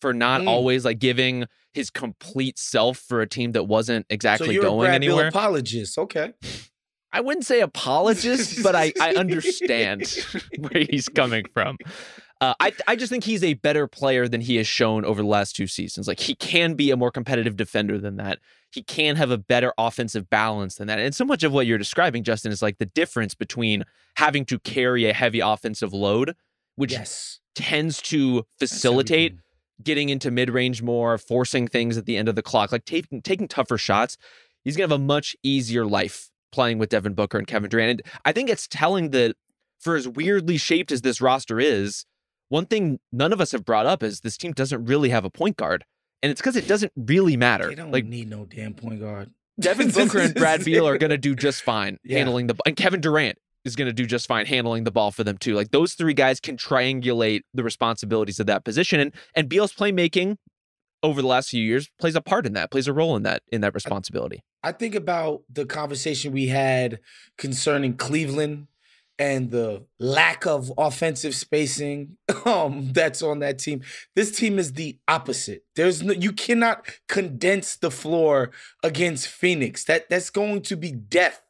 for not Mm. always like giving his complete self for a team that wasn't exactly so you're going a Brad anywhere. apologist. Okay. I wouldn't say apologist, but I, I understand <laughs> where he's coming from. Uh, I I just think he's a better player than he has shown over the last two seasons. Like he can be a more competitive defender than that. He can have a better offensive balance than that. And so much of what you're describing, Justin, is like the difference between having to carry a heavy offensive load, which yes. tends to facilitate getting into mid range more, forcing things at the end of the clock, like taking taking tougher shots. He's gonna have a much easier life playing with Devin Booker and Kevin Durant. And I think it's telling that for as weirdly shaped as this roster is, one thing none of us have brought up is this team doesn't really have a point guard. And it's because it doesn't really matter. They don't Like need no damn point guard. Devin Booker and Brad <laughs> Beal are going to do just fine Yeah. handling the and Kevin Durant is going to do just fine handling the ball for them too. Like those three guys can triangulate the responsibilities of that position and and Beal's playmaking over the last few years plays a part in that, plays a role in that in that responsibility. I think about the conversation we had concerning Cleveland and the lack of offensive spacing <laughs> um, that's on that team. This team is the opposite. There's no you cannot condense the floor against Phoenix. That that's going to be death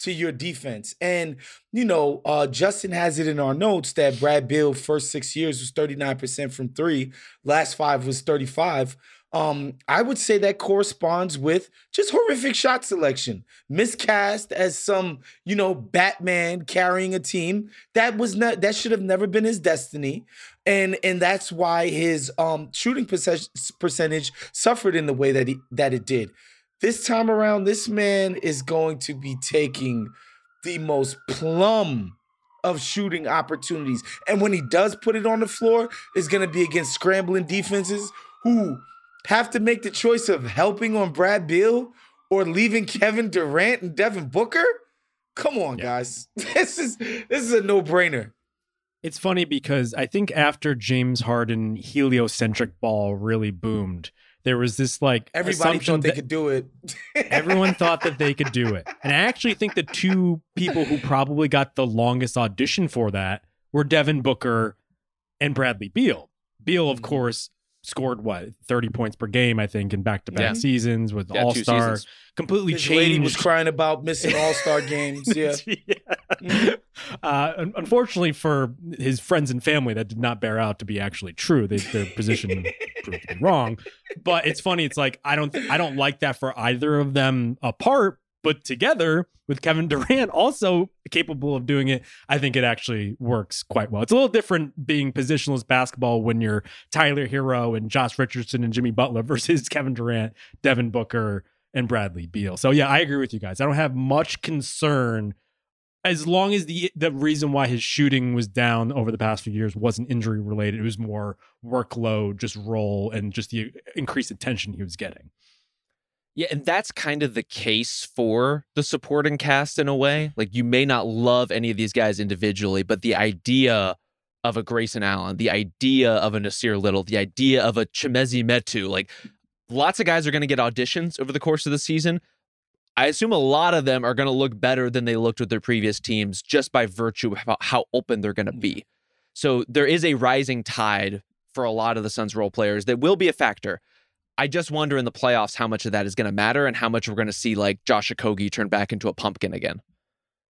to your defense. And you know, uh, Justin has it in our notes that Brad Beal first six years was 39% from three, last five was 35. Um, I would say that corresponds with just horrific shot selection, miscast as some, you know, Batman carrying a team. That was not that should have never been his destiny, and and that's why his um shooting percentage suffered in the way that he that it did. This time around, this man is going to be taking the most plum of shooting opportunities. And when he does put it on the floor, it's going to be against scrambling defenses who have to make the choice of helping on Brad Beal or leaving Kevin Durant and Devin Booker. Come on, yeah. guys. <laughs> This is this is a no-brainer. It's funny because I think after James Harden heliocentric ball really boomed, there was this like everybody thought they could do it. <laughs> everyone thought that they could do it, and I actually think the two people who probably got the longest audition for that were Devin Booker and Bradley Beal. Beal, of mm-hmm. course, scored what 30 points per game i think in back-to-back yeah. seasons with yeah, all-star completely His changed lady was crying about missing <laughs> all-star games yeah, <laughs> yeah. Mm-hmm. Uh, unfortunately for his friends and family that did not bear out to be actually true they, their position <laughs> proved to be wrong but it's funny it's like i don't i don't like that for either of them apart but together with Kevin Durant <laughs> also capable of doing it, I think it actually works quite well. It's a little different being positionless basketball when you're Tyler Herro and Josh Richardson and Jimmy Butler <laughs> versus Kevin Durant, Devin Booker, and Bradley Beal. So yeah, I agree with you guys. I don't have much concern as long as the the reason why his shooting was down over the past few years wasn't injury related. It was more workload, just role, and just the increased attention he was getting. Yeah, and that's kind of the case for the supporting cast in a way. Like you may not love any of these guys individually, but the idea of a Grayson Allen, the idea of a Nassir Little, the idea of a Chimezie Metu, like lots of guys are going to get auditions over the course of the season. I assume a lot of them are going to look better than they looked with their previous teams just by virtue of how open they're going to be. So there is a rising tide for a lot of the Suns role players that will be a factor. I just wonder in the playoffs how much of that is going to matter and how much we're going to see like Josh Okogie turn back into a pumpkin again.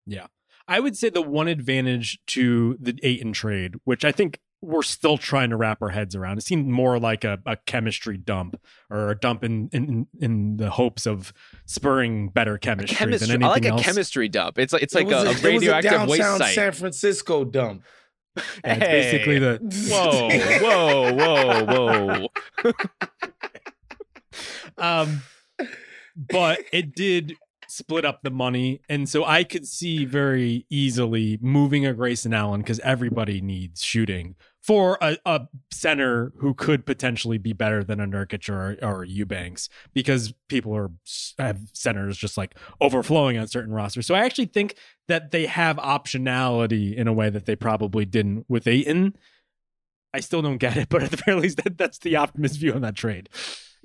Yeah. I would say the one advantage to the Ayton trade, which I think we're still trying to wrap our heads around. It seemed more like a, a chemistry dump or a dump in, in in the hopes of spurring better chemistry, chemistry than anything I like else. a chemistry dump. It's like it's like a, a, a radioactive a waste site. San Francisco dump. Yeah, hey. basically the whoa, whoa, whoa, whoa. <laughs> um, but it <laughs> did split up the money, and so I could see very easily moving a Grayson Allen because everybody needs shooting for a, a, center who could potentially be better than a Nurkic or or Eubanks because people are have centers just like overflowing on certain rosters. So I actually think that they have optionality in a way that they probably didn't with Ayton. I still don't get it, but at the very least, that, that's the optimist view on that trade.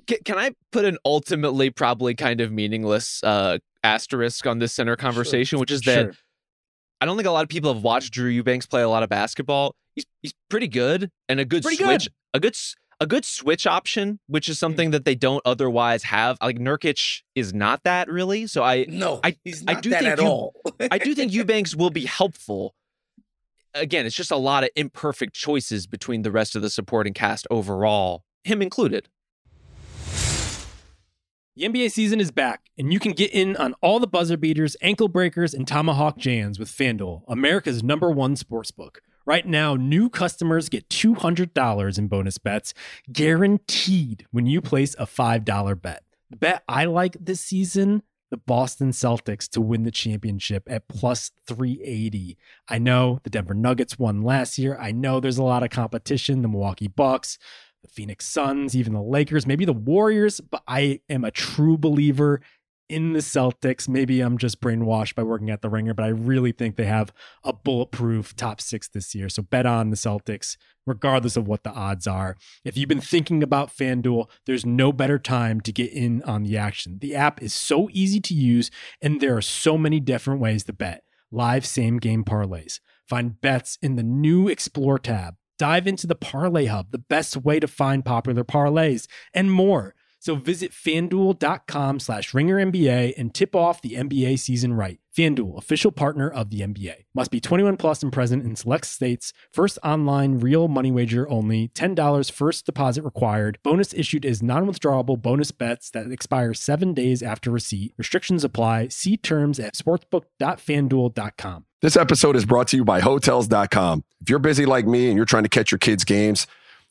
Can, can I put an ultimately probably kind of meaningless uh, asterisk on this center conversation, sure. which is that sure. I don't think a lot of people have watched Drew Eubanks play a lot of basketball. He's he's pretty good and a good pretty switch, good. a good a good switch option, which is mm. something that they don't otherwise have. Like Nurkic is not that really. So I no, I he's not I do that think at you, all. I do think <laughs> Eubanks will be helpful. Again, it's just a lot of imperfect choices between the rest of the supporting cast overall, him included. The NBA season is back, and you can get in on all the buzzer beaters, ankle breakers, and tomahawk jams with FanDuel, America's number one sportsbook. Right now, new customers get $200 in bonus bets guaranteed when you place a $5 bet. The bet I like this season the Boston Celtics to win the championship at plus 380. I know the Denver Nuggets won last year. I know there's a lot of competition, the Milwaukee Bucks the Phoenix Suns, even the Lakers, maybe the Warriors, but I am a true believer in the Celtics. Maybe I'm just brainwashed by working at the ringer, but I really think they have a bulletproof top six this year. So bet on the Celtics, regardless of what the odds are. If you've been thinking about FanDuel, there's no better time to get in on the action. The app is so easy to use, and there are so many different ways to bet. Live same game parlays. Find bets in the new Explore tab Dive into the Parlay Hub, the best way to find popular parlays, and more. So visit fanduel.com slash ringer NBA and tip off the NBA season right. FanDuel, official partner of the NBA. Must be 21 plus and present in select states. First online real money wager only. $10 first deposit required. Bonus issued is non withdrawable bonus bets that expire seven days after receipt. Restrictions apply. See terms at sportsbook.fanduel.com. This episode is brought to you by Hotels.com. If you're busy like me and you're trying to catch your kids' games,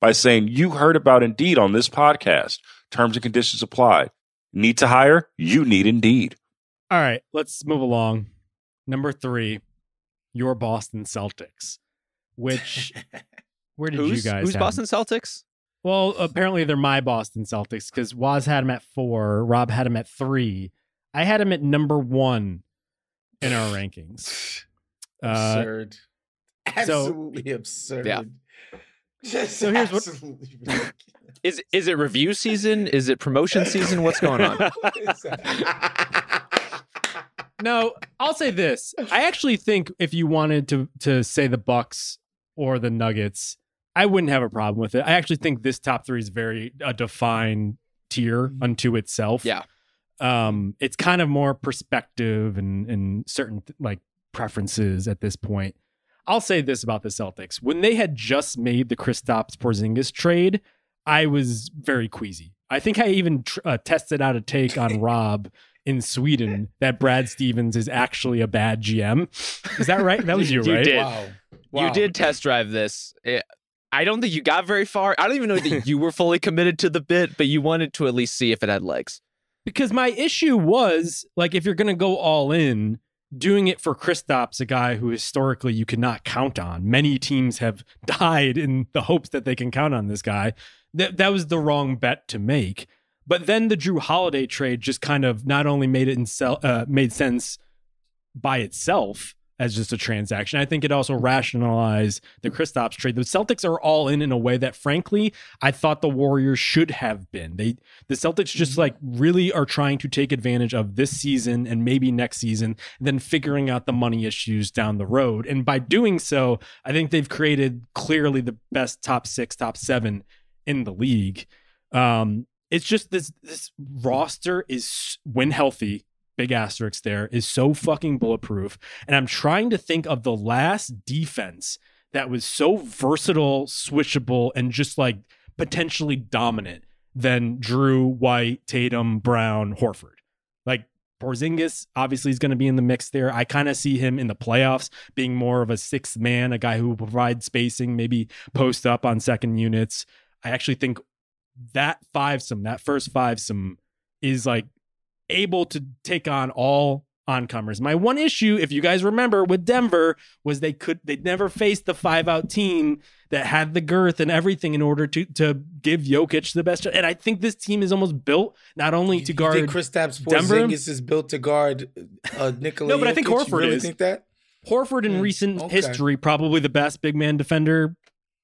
by saying you heard about Indeed on this podcast. Terms and conditions apply. Need to hire? You need Indeed. All right, let's move along. Number three, your Boston Celtics. Which, <laughs> where did who's you guys? who's have Boston Celtics? Well, apparently they're my Boston Celtics because Waz had them at four, Rob had them at three. I had them at number one in our rankings. <laughs> Uh, absurd. Absolutely absurd. Yeah. Just So here's what is. <laughs> Is is it review season? Is it promotion season? What's going on? What is that? no, I'll say this. I actually think if you wanted to to say the Bucks or the Nuggets, I wouldn't have a problem with it. I actually think this top three is very a defined tier unto itself. Yeah. Um, it's kind of more perspective and and certain like preferences at this point. I'll say this about the Celtics: when they had just made the Kristaps Porzingis trade, I was very queasy. I think I even tr- uh, tested out a take on <laughs> Rob in Sweden that Brad Stevens is actually a bad GM. Is that right? That was <laughs> you, You right? did. wow. wow. You did test drive this. Eh, I don't think you got very far. I don't even know that you were fully committed to the bit, but you wanted to at least see if it had legs. Because my issue was like, if you're going to go all in, doing it for Kristaps, a guy who historically you cannot count on. Many teams have <laughs> died in the hopes that they can count on this guy. That that was the wrong bet to make. But then the Jrue Holiday trade just kind of not only made it in sell, uh, made sense by itself as just a transaction. I think it also rationalized the Kristaps trade. The Celtics are all in in a way that, frankly, I thought the Warriors should have been. They the Celtics just like really are trying to take advantage of this season and maybe next season, then figuring out the money issues down the road. And by doing so, I think they've created clearly the best top six, top seven in the league. Um, it's just this this roster is when healthy, big asterisk there, is so fucking bulletproof. And I'm trying to think of the last defense that was so versatile, switchable, and just like potentially dominant than Jrue, White, Tatum, Brown, Horford. Like Porzingis obviously is going to be in the mix there. I kind of see him in the playoffs being more of a sixth man, a guy who will provide spacing, maybe post up on second units. I actually think that five some, that first five some is like able to take on all oncomers. My one issue, if you guys remember with Denver, was they could they never faced the five out team that had the girth and everything in order to to give Jokic the best. And I think this team is almost built not only You- to you guard think Kristaps Denver? Porzingis is built to guard uh, <laughs> Nikola No, but I think Jokic? You Horford really is. think that? Horford in Mm, recent okay. history, probably the best big man defender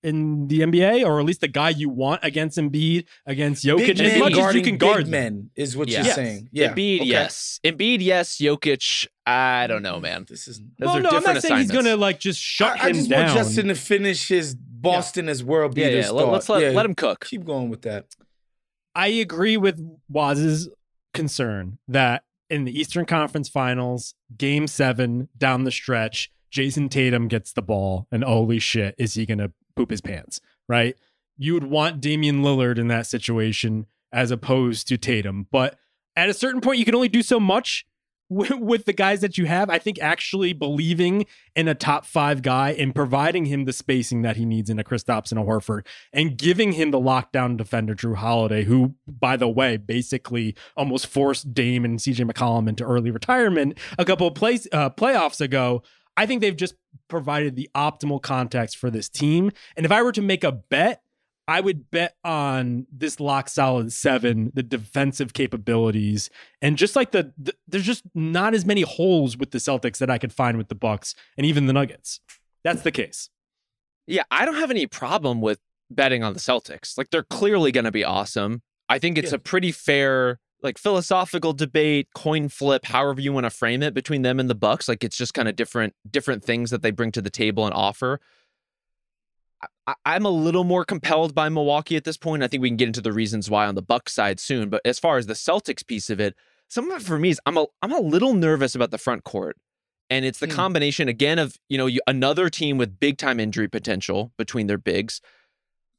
in the NBA, or at least the guy you want against Embiid, against Jokic, Big as much as you can guard big men is what Yeah. you're Yes. saying. Yeah, Embiid, okay. yes. Embiid, yes. Jokic, I don't know, mm, man. This is. Those well, are no, I'm not saying he's gonna like just shut I, I just down. want Justin to finish his Boston as world Yeah, beaters. yeah. Let, us let, Yeah, let him cook. keep going with that. I agree with Waz's concern that in the Eastern Conference Finals, Game Seven down the stretch, Jayson Tatum gets the ball, and holy shit, is he gonna poop his pants? Right? You would want Damian Lillard in that situation as opposed to Tatum, but at a certain point, you can only do so much. <laughs> with, the guys that you have. I think actually believing in a top five guy and providing him the spacing that he needs in a Kristaps and a Horford and giving him the lockdown defender Jrue Holiday, who, by the way, basically almost forced Dame and CJ McCollum into early retirement a couple of place, uh, playoffs ago. I think they've just provided the optimal context for this team. And if I were to make a bet, I would bet on this lock solid seven, the defensive capabilities, and just like the, the, there's just not as many holes with the Celtics that I could find with the Bucks and even the Nuggets. That's the case. Yeah, I don't have any problem with betting on the Celtics. Like they're clearly going to be awesome. I think it's Yeah. a pretty fair like philosophical debate, coin flip, however you want to frame it between them and the Bucks. Like it's just kind of different different things that they bring to the table and offer. I, I'm a little more compelled by Milwaukee at this point. I think we can get into the reasons why on the Bucks side soon. But as far as the Celtics piece of it, some of it for me is I'm a I'm a little nervous about the front court. And it's the Hmm. combination again of, you know, you, another team with big time injury potential between their bigs.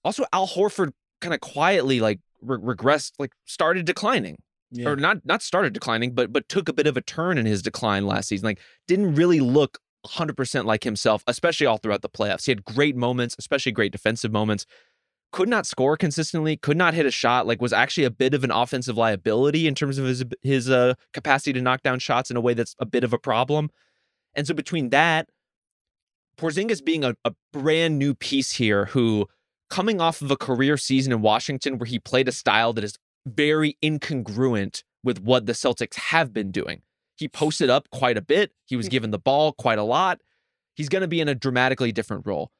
Also, Al Horford kind of quietly like re- regressed, like started declining Yeah. or not not started declining, but but took a bit of a turn in his decline last season. Like didn't really look 100% like himself, especially all throughout the playoffs. He had great moments, especially great defensive moments. Could not score consistently, could not hit a shot, like was actually a bit of an offensive liability in terms of his his uh, capacity to knock down shots in a way that's a bit of a problem. And so between that, Porzingis being a, a brand new piece here who coming off of a career season in Washington where he played a style that is very incongruent with what the Celtics have been doing. He posted up quite a bit. He was given the ball quite a lot. He's going to be in a dramatically different role.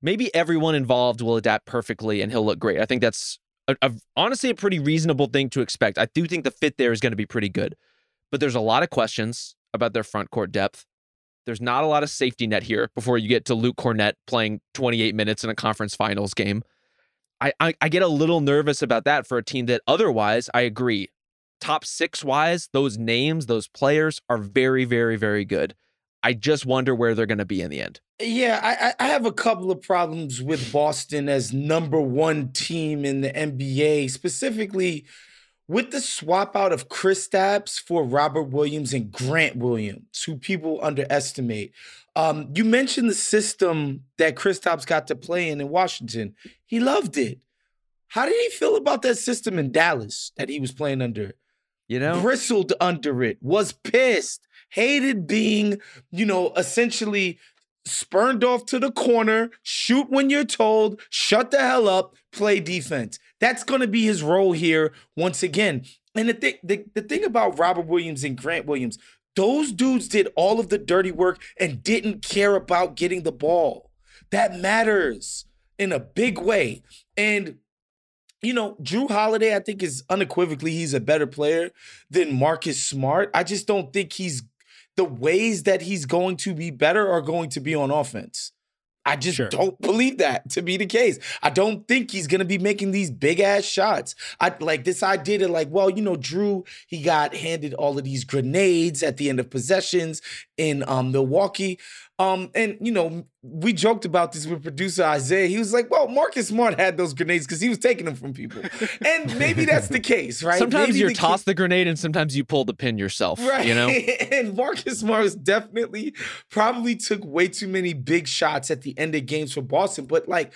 Maybe everyone involved will adapt perfectly and he'll look great. I think that's a, a- honestly a pretty reasonable thing to expect. I do think the fit there is going to be pretty good. But there's a lot of questions about their front court depth. There's not a lot of safety net here before you get to Luke Kornet playing 28 minutes in a conference finals game. I, I, I get a little nervous about that for a team that otherwise I agree. Top six wise, those names, those players are very, very, very good. I just wonder where they're going to be in the end. Yeah, I, I have a couple of problems with Boston as number one team in the NBA, specifically with the swap out of Kristaps for Robert Williams and Grant Williams, who people underestimate. Um, you mentioned the system that Kristaps got to play in in Washington. He loved it. How did he feel about that system in Dallas that he was playing under? You know? bristled under it, was pissed, hated being, you know, essentially spurned off to the corner, shoot when you're told, shut the hell up, play defense. That's going to be his role here once again. And the thing, the, the thing about Robert Williams and Grant Williams, those dudes did all of the dirty work and didn't care about getting the ball. That matters in a big way. And you know, Jrue Holiday, I think is unequivocally he's a better player than Marcus Smart. I just don't think he's the ways that he's going to be better are going to be on offense. I just Sure. don't believe that to be the case. I don't think he's gonna be making these big ass shots. I like this idea that, like, well, you know, Jrue, he got handed all of these grenades at the end of possessions in um Milwaukee. Um, and you know, we joked about this with producer Isaiah. He was like, Well, Marcus Smart had those grenades because he was taking them from people. And maybe that's the case, right? Sometimes Maybe you're the tossed the grenade and sometimes you pull the pin yourself. Right. You know? <laughs> and Marcus Smart was definitely probably took way too many big shots at the end of games for Boston. But like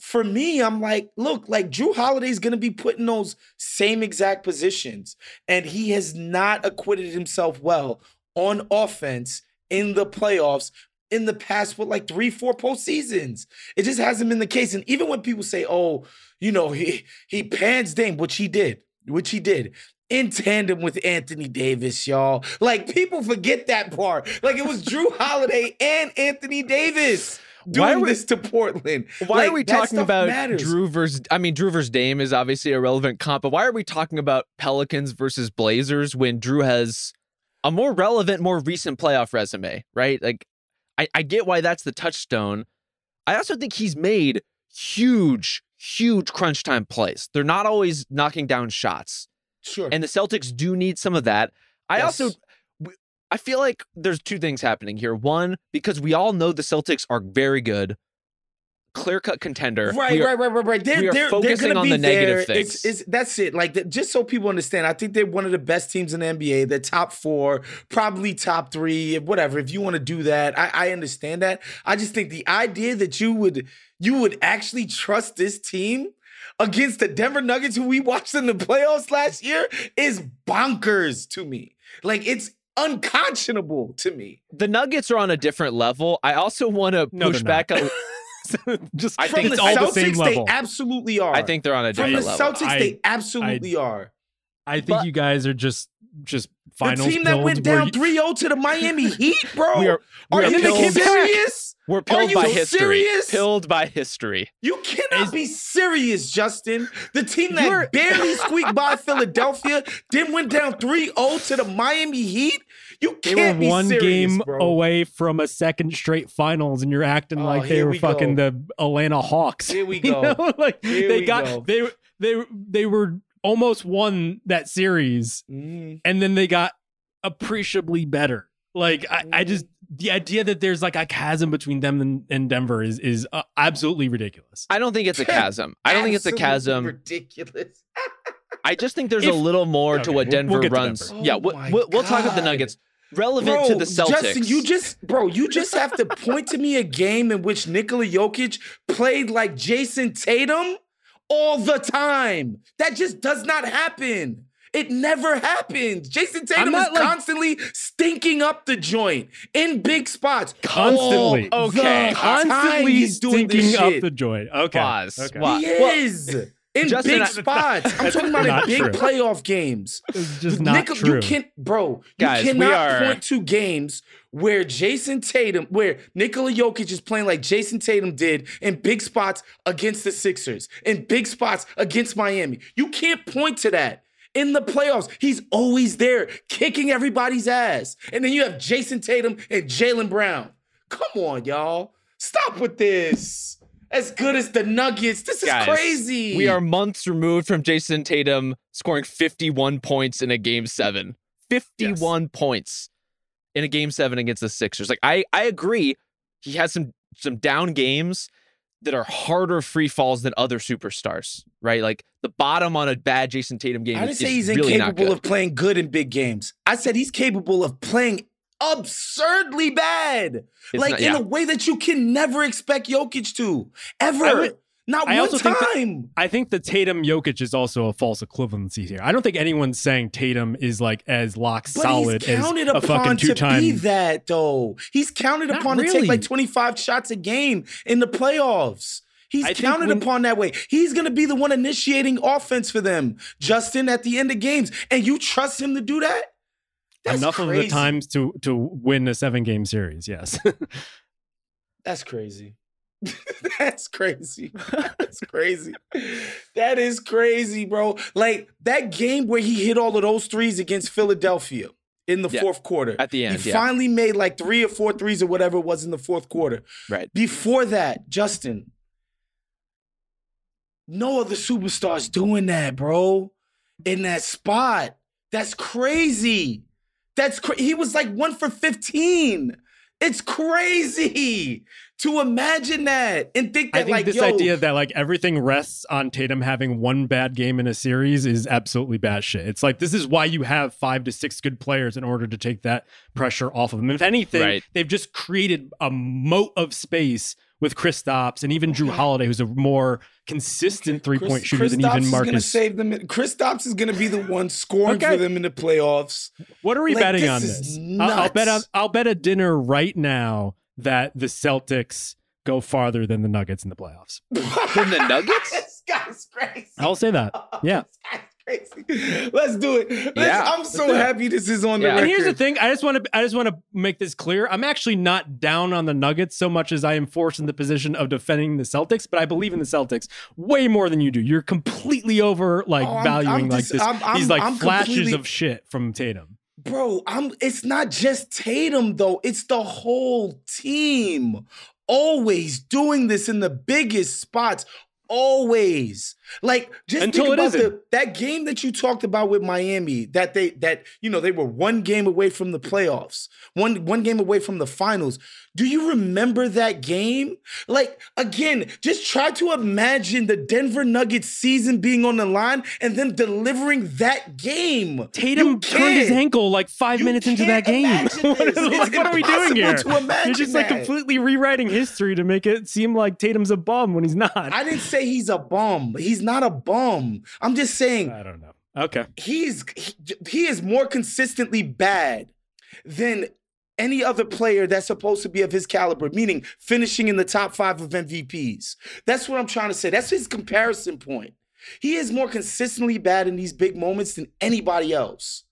for me, I'm like, look, like Jrue Holiday's gonna be put in those same exact positions. And he has not acquitted himself well on offense in the playoffs in the past with like three, four postseasons. It just hasn't been the case. And even when people say, oh, you know, he he pans Dame, which he did, which he did in tandem with Anthony Davis, y'all. Like people forget that part. Like it was Jrue <laughs> Holiday and Anthony Davis Why doing are we- this to Portland. Why Like, are we talking about matters. Jrue versus? I mean, Jrue versus Dame is obviously a relevant comp, but why are we talking about Pelicans versus Blazers when Jrue has a more relevant, more recent playoff resume, right? Like, I, I get why that's the touchstone. I also think he's made huge, huge crunch time plays. They're not always knocking down shots, Sure. and the Celtics do need some of that. I also I feel like there's two things happening here. One, because we all know the Celtics are very good. Clear cut contender. Right, are- right, right, right, right. They're, we are they're, focusing they're on be the negative there. things. It's, it's, that's it. Like, th- just so people understand, I think they're one of the best teams in the NBA. They're top four, probably top three, whatever. If you want to do that, I, I understand that. I just think the idea that you would you would actually trust this team against the Denver Nuggets, who we watched in the playoffs last year, is bonkers to me. Like, it's unconscionable to me. the Nuggets are on a different level. I also want to No, push back. A, <laughs> <laughs> Just I From think the it's all Celtics, the same level. they absolutely are. I think they're on a from different the level. Celtics, I- they absolutely are. I think But- you guys are just just finals the team that went down you- 3-0 to the Miami <laughs> Heat, bro. We are- are we are you pilled- serious? We're pilled you by history. serious? Pilled by history. You cannot Is- be serious, Justin. The team that barely squeaked by Philadelphia, then went down 3-0 to the Miami Heat. You They can't they were one serious, game bro. away from a second straight finals, and you're acting Oh, like they were we fucking go. the Atlanta Hawks. Here we <laughs> You go. know? <laughs> like Here they we got go. they they they were almost won that series, Mhm. and then they got appreciably better. Like I, I Mm. just the idea that there's like a chasm between them and, and Denver is is uh, absolutely ridiculous. I don't think it's a <laughs> chasm. I don't think it's a chasm. Ridiculous. I just think there's a little more Okay, to what we'll- Denver we'll runs. Denver. yeah, Oh we'll, my we'll, we'll talk about the Nuggets. Relevant Bro, to the Celtics. Justin, you just, bro, you just have to point to me a game in which Nikola Jokic played like Jayson Tatum all the time. That just does not happen. It never happens. Jayson Tatum is like- constantly stinking up the joint in big spots. Constantly. All Okay. the time Constantly he's doing stinking this up the joint. Okay. Pause. Okay. Why? He Well, is. In Justin, big I- <laughs> spots. I'm talking about in big true. playoff games. It's just not Nickel- true. You can, bro. Guys, you we cannot are- point to games where Jayson Tatum, where Nikola Jokic is playing like Jayson Tatum did in big spots against the Sixers, in big spots against Miami. You can't point to that. In the playoffs, he's always there, kicking everybody's ass. And then you have Jayson Tatum and Jaylen Brown. Come on, y'all. Stop with this. As good as the Nuggets. This is Guys, crazy. We are months removed from Jayson Tatum scoring 51 points in a game seven. 51 points in a game seven against the Sixers. Like I, I agree. He has some some down games that are harder free falls than other superstars, right? Like the bottom on a bad Jayson Tatum game I didn't is, say he's really incapable of playing good in big games. I said he's capable of playing absurdly bad. It's like not- in a way that you can never expect Jokic to. Ever. Would- Not I one also think that- time. I think the Tatum Jokic is also a false equivalency here. I don't think anyone's saying Tatum is like as lock but solid he's counted as a upon fucking two to time. be that though. He's counted Not upon to take like 25 shots a game in the playoffs. He's I counted when- upon that way. He's going to be the one initiating offense for them, Justin, at the end of games. And you trust him to do that? That's Enough of the times to to win a seven game series. Yes. <laughs> That's crazy. <laughs> That's crazy. That's crazy. That is crazy, bro. Like that game where he hit all of those threes against Philadelphia in the Yeah. fourth quarter. At the end, he yeah. finally made like three or four threes or whatever it was in the fourth quarter. Right. Before that, Justin, no other superstars doing that, bro. In that spot. That's crazy. That's cra- he was like one for 15. It's crazy to imagine that and think that I think like this yo, idea that like everything rests on Tatum having one bad game in a series is absolutely bad shit. It's like this is why you have five to six good players in order to take that pressure off of them. If anything, Right. they've just created a moat of space with Kristaps and even Jrue Holiday, who's a more consistent three point Chris- shooter than Kristaps even is gonna Marcus. save them. Kristaps is gonna be the one scoring Okay. for them in the playoffs. What are we Like, betting this on this? I'll, I'll bet. I'll, I'll bet a dinner right now that the Celtics go farther than the Nuggets in the playoffs. Than the Nuggets? <laughs> this guy's crazy. I'll say that. <laughs> Yeah. This guy's crazy. Let's do it. Let's- Yeah, I'm so happy this is on the Yeah. record. And here's the thing: I just want to, I just want to make this clear. I'm actually not down on the Nuggets so much as I am forced in the position of defending the Celtics. But I believe in the Celtics way more than you do. You're completely over like Oh, I'm- valuing I'm like dis- this I'm- I'm- these like I'm flashes of shit from Tatum. Bro, I'm it's not just Tatum though. It's the whole team. Always doing this in the biggest spots. Always. Like just Until think about the, that game that you talked about with Miami, that they that you know they were one game away from the playoffs, one one game away from the finals. Do you remember that game? Like, again, just try to imagine the Denver Nuggets season being on the line and then delivering that game. Tatum turned his ankle like five You minute into that game. what, is- <laughs> what are we doing here? You're just like that. completely rewriting history to make it seem like Tatum's a bum when he's not. I didn't say he's a bum. He's not a bum. I'm just saying I don't know. Okay. he's he, he is more consistently bad than any other player that's supposed to be of his caliber, meaning finishing in the top five of MVPs. That's what I'm trying to say. That's his comparison point. He is more consistently bad in these big moments than anybody else.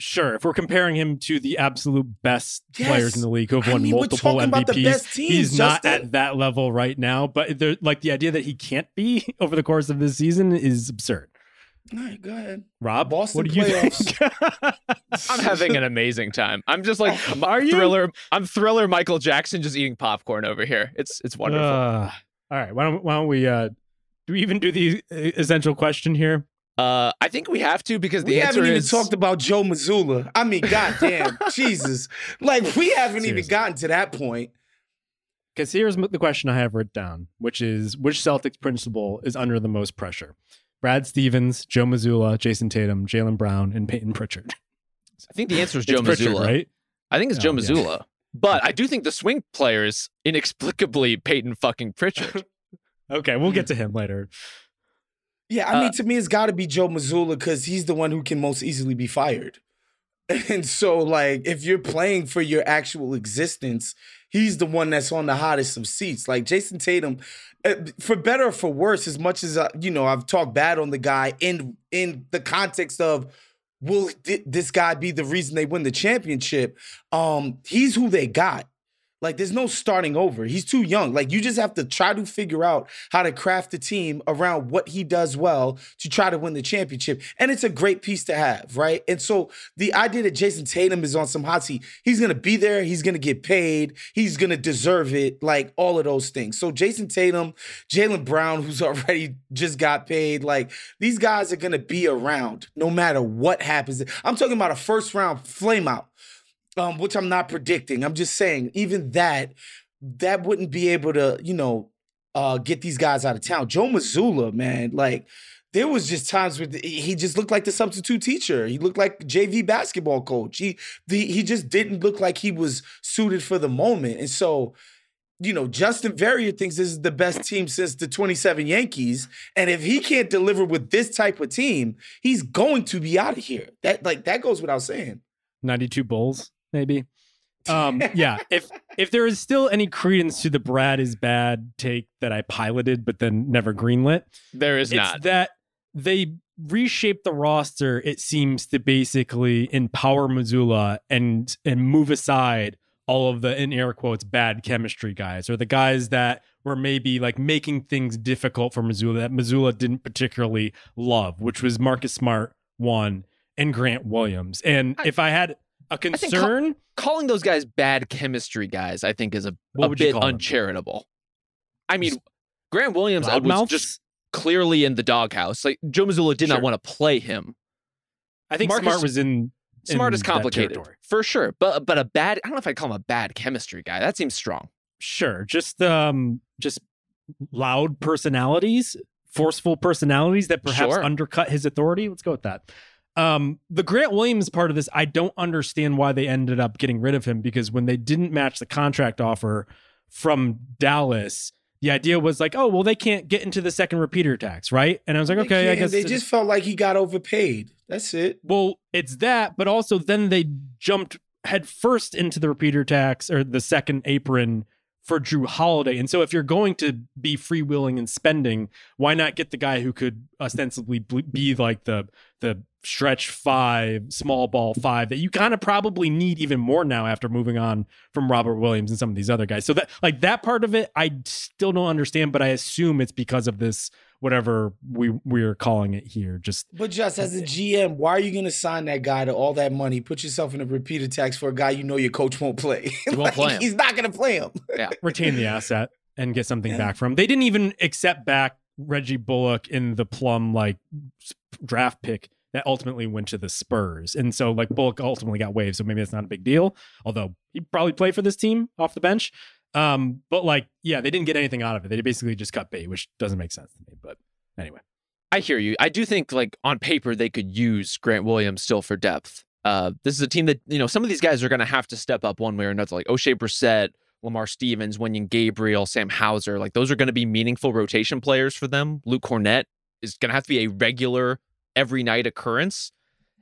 Sure. If we're comparing him to the absolute best Yes. players in the league who have I won mean, we're multiple talking about the MVPs, best teams, he's not at that level right now. But there, like the idea that he can't be <laughs> over the course of this season is absurd. All right, go ahead. Rob, Boston what do you playoffs. think? <laughs> I'm having an amazing time. I'm just like Are you? thriller. I'm thriller Michael Jackson just eating popcorn over here. It's it's wonderful. Uh, all right. Why don't Why don't we? uh Do we even do the uh, essential question here? Uh, I think we have to because the we answer haven't even is talked about Joe Mazzulla. I mean, goddamn, <laughs> Jesus! Like we haven't even gotten to that point. Because here's the question I have written down, which is which Celtics principal is under the most pressure? Brad Stevens, Joe Mazzulla, Jayson Tatum, Jaylen Brown, and Peyton Pritchard. I think the answer is It's Joe Pritchard, Mazzulla. right? I think it's Joe Oh, yeah. Mazzulla. But I do think the swing player is inexplicably Peyton fucking Pritchard. <laughs> Okay, we'll get to him later. Yeah, I mean, Uh, to me, it's got to be Joe Mazzulla because he's the one who can most easily be fired. <laughs> And so, like, if you're playing for your actual existence, he's the one that's on the hottest of seats. Like Jayson Tatum, uh, for better or for worse, as much as uh, you know, I've talked bad on the guy in in the context of will thi- this guy be the reason they win the championship? Um, he's who they got. Like, there's no starting over. He's too young. Like, you just have to try to figure out how to craft a team around what he does well to try to win the championship. And it's a great piece to have, right? And so the idea that Jayson Tatum is on some hot seat, he's gonna be there, he's gonna get paid, he's gonna deserve it, like all of those things. So Jayson Tatum, Jaylen Brown, who's <laughs> already just got paid, like these guys are gonna be around no matter what happens. I'm talking about a first round flame out um, which I'm not predicting. I'm just saying, even that, that wouldn't be able to, you know, uh, get these guys out of town. Joe Mazzulla, man, like there was just times where he just looked like the substitute teacher. He looked like JV basketball coach. He the, he just didn't look like he was suited for the moment. And so, you know, Justin Verrier thinks this is the best team since the 27 Yankees. And if he can't deliver with this type of team, he's going to be out of here. That like that goes without saying. 92 Bulls, maybe. Um, yeah. <laughs> If if there is still any credence to the Brad is bad take that I piloted but then never greenlit, There is it's not. that they reshaped the roster. It seems to basically empower Mazzulla and and move aside all of the in air quotes bad chemistry guys or the guys that were maybe like making things difficult for Mazzulla that Mazzulla didn't particularly love, which was Marcus Smart one and Grant Williams. And I- if I had a concern, Calling those guys bad chemistry guys, I think, is a, a bit call them? uncharitable. I mean, Grant Williams was loudmouths, just clearly in the doghouse. Like Joe Mazzulla did Sure. not want to play him. I think Marcus- Smart was in Smart in is complicated for sure, but but a bad. I don't know if I'd call him a bad chemistry guy. That seems strong. sure just um just loud personalities forceful personalities that perhaps Sure. undercut his authority let's go with that um the grant williams part of this i don't understand why they ended up getting rid of him because when they didn't match the contract offer from dallas the idea was like oh well they can't get into the second repeater tax right and i was like okay i guess they just felt like he got overpaid. That's it. well, it's that, but also then they jumped headfirst into the repeater tax or the second apron for Jrue Holiday. And so if you're going to be freewheeling and spending, why not get the guy who could ostensibly be like the the stretch five, small ball five that you kind of probably need even more now after moving on from Robert Williams and some of these other guys. So that like that part of it, I still don't understand, but I assume it's because of this whatever we we're calling it here. Just But just as a GM, why are you going to sign that guy to all that money? Put yourself in a repeater tax for a guy you know your coach won't play. He <laughs> won't Like, play him. He's not going to play him. <laughs> retain the asset and get something Yeah. back from. They didn't even accept back Reggie Bullock in the plum like draft pick that ultimately went to the Spurs. And so like Bullock ultimately got waived, so maybe it's not a big deal. Although he probably played for this team off the bench. Um, but like, yeah, they didn't get anything out of it. They basically just cut bait, which doesn't make sense to me. But anyway. I hear you. I do think like on paper they could use Grant Williams still for depth. Uh, this is a team that you know some of these guys are going to have to step up one way or another. Like Oshae Brissett, Lamar Stevens, Wenyen Gabriel, Sam Hauser. Like those are going to be meaningful rotation players for them. Luke Kornet is going to have to be a regular every night occurrence,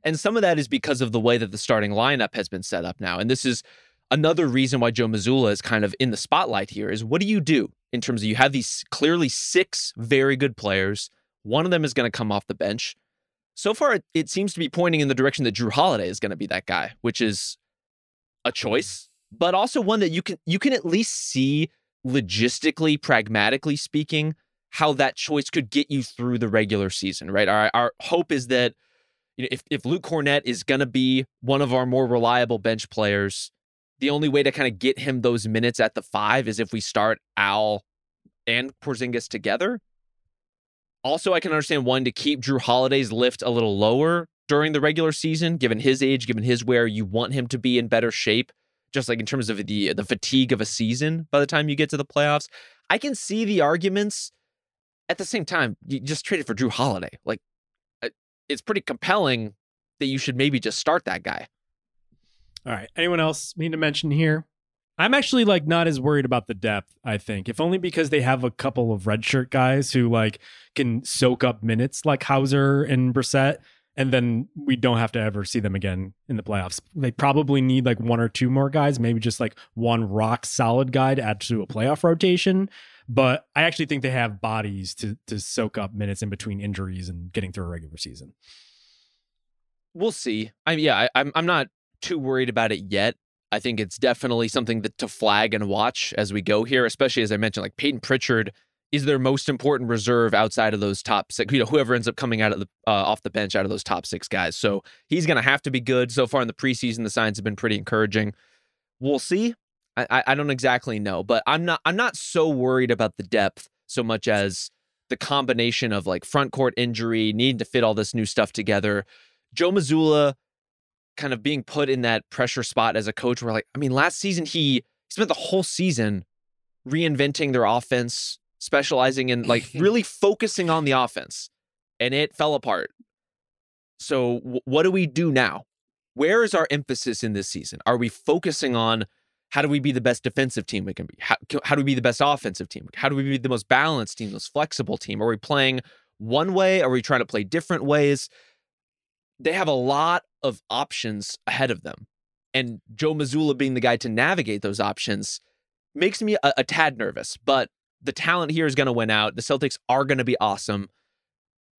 and some of that is because of the way that the starting lineup has been set up now. And this is another reason why Joe Mazzulla is kind of in the spotlight here. Is what do you do in terms of you have these clearly six very good players one of them is going to come off the bench. So far, it, it seems to be pointing in the direction that Jrue Holiday is going to be that guy, which is a choice, but also one that you can you can at least see logistically, pragmatically speaking, how that choice could get you through the regular season, right? Our our hope is that you know if if Luke Kornet is going to be one of our more reliable bench players, the only way to kind of get him those minutes at the five is if we start Al and Porzingis together. Also, I can understand wanting to keep Jrue Holiday's lift a little lower during the regular season, given his age, given his wear. You want him to be in better shape, just like in terms of the the fatigue of a season by the time you get to the playoffs. I can see the arguments. At the same time, you just traded for Jrue Holiday. Like, uh, it's pretty compelling that you should maybe just start that guy. All right. Anyone else need to mention here? I'm actually like not as worried about the depth, I think, if only because they have a couple of redshirt guys who like can soak up minutes like Hauser and Brissett, and then we don't have to ever see them again in the playoffs. They probably need like one or two more guys, maybe just like one rock solid guy to add to a playoff rotation. But I actually think they have bodies to to soak up minutes in between injuries and getting through a regular season. We'll see. I'm yeah, I, I'm I'm not too worried about it yet. I think it's definitely something that to flag and watch as we go here, especially as I mentioned, like Peyton Pritchard is their most important reserve outside of those top six. You know, whoever ends up coming out of the uh, off the bench out of those top six guys. So he's going to have to be good. So far in the preseason, the signs have been pretty encouraging. We'll see. I, I don't exactly know, but I'm not I'm not so worried about the depth so much as the combination of like front court injury, needing to fit all this new stuff together. Joe Mazzulla kind of being put in that pressure spot as a coach where like I mean last season he spent the whole season reinventing their offense, specializing in like <laughs> really focusing on the offense and it fell apart. So w- what do we do now? Where is our emphasis in this season? Are we focusing on how do we be the best defensive team we can be? How, how do we be the best offensive team? How do we be the most balanced team, most flexible team? Are we playing one way? Are we trying to play different ways? They have a lot of options ahead of them. And Joe Mazzulla being the guy to navigate those options makes me a, a tad nervous. But the talent here is going to win out. The Celtics are going to be awesome.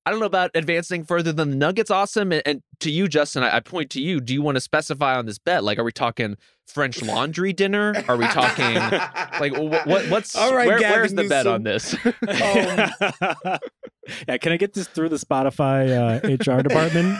I don't know about advancing further than the Nuggets awesome. And, and to you, Justin, I, I, point to you. Do you want to specify on this bet? Like, are we talking French laundry dinner? Are we talking like what, what what's All right, where, Gavin where's the bet Newsom. on this? <laughs> Um, <laughs> yeah, can I get this through the Spotify uh, HR department?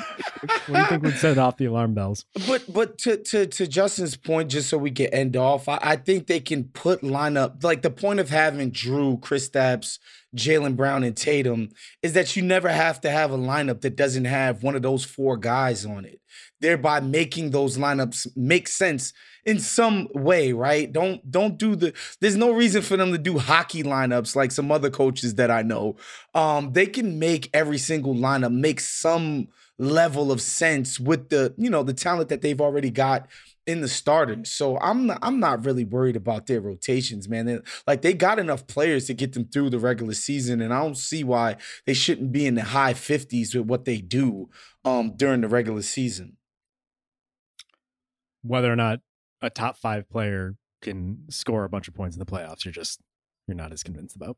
what do you think would set off the alarm bells? But but to to to Justin's point, just so we can end off, I, I think they can put lineup like the point of having Jrue, Kristaps, Jaylen Brown, and Tatum is that you never have to have a lineup that doesn't have one of those four guys on it, thereby making those lineups make sense in some way, right? Don't don't do the. There's no reason for them to do hockey lineups like some other coaches that I know. Um, they can make every single lineup make some level of sense with the you know the talent that they've already got in the starters. So I'm not, I'm not really worried about their rotations, man. They, like they got enough players to get them through the regular season, and I don't see why they shouldn't be in the high 50s with what they do um, during the regular season. Whether or not a top five player can score a bunch of points in the playoffs, you're just you're not as convinced about.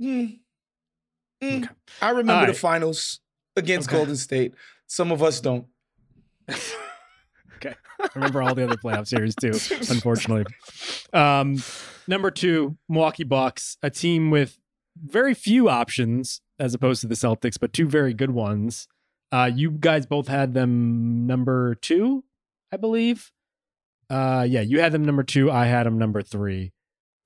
Mm. Mm. Okay. I remember All the finals against Okay. Golden State. Some of us don't. <laughs> okay. I remember all the other playoff series too, <laughs> unfortunately. Um, number two, Milwaukee Bucks, a team with very few options as opposed to the Celtics, but two very good ones. Uh, you guys both had them number two, I believe. Uh, yeah, you had them number two. I had them number three.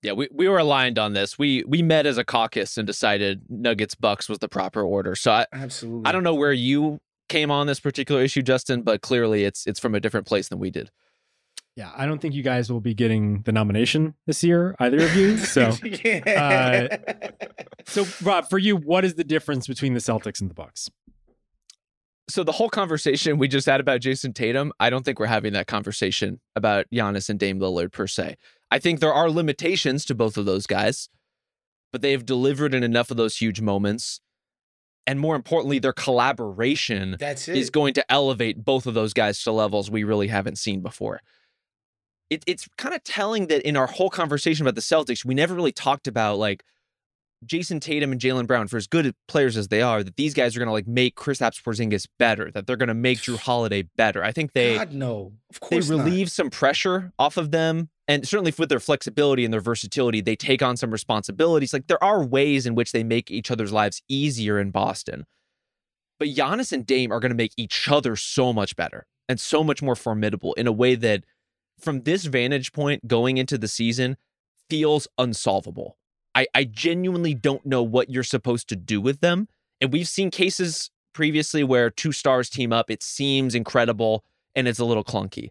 Yeah, we, we were aligned on this. We we met as a caucus and decided Nuggets Bucks was the proper order. So I Absolutely. I don't know where you came on this particular issue, Justin, but clearly it's it's from a different place than we did. Yeah, I don't think you guys will be getting the nomination this year, either of you. So, <laughs> yeah. so Rob, for you, what is the difference between the Celtics and the Bucks? So the whole conversation we just had about Jayson Tatum, I don't think we're having that conversation about Giannis and Dame Lillard per se. I think there are limitations to both of those guys, but they have delivered in enough of those huge moments. And more importantly, their collaboration That's it. is going to elevate both of those guys to levels we really haven't seen before. It, it's kind of telling that in our whole conversation about the Celtics, we never really talked about like Jayson Tatum and Jaylen Brown, for as good players as they are, that these guys are going to like make Kristaps Porzingis better, that they're going to make Jrue <sighs> Holiday better. I think they God no. Of they course not. relieve some pressure off of them. And certainly with their flexibility and their versatility, they take on some responsibilities. Like there are ways in which they make each other's lives easier in Boston. But Giannis and Dame are going to make each other so much better and so much more formidable in a way that, from this vantage point going into the season, feels unsolvable. I, I genuinely don't know what you're supposed to do with them. And we've seen cases previously where two stars team up, it seems incredible and it's a little clunky.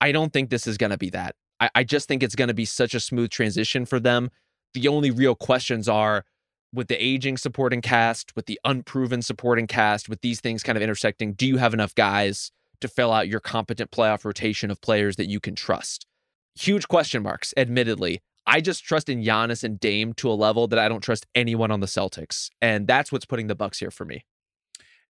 I don't think this is going to be that. I, I just think it's going to be such a smooth transition for them. The only real questions are with the aging supporting cast, with the unproven supporting cast, with these things kind of intersecting, do you have enough guys to fill out your competent playoff rotation of players that you can trust? Huge question marks, admittedly. I just trust in Giannis and Dame to a level that I don't trust anyone on the Celtics. And that's what's putting the Bucks here for me.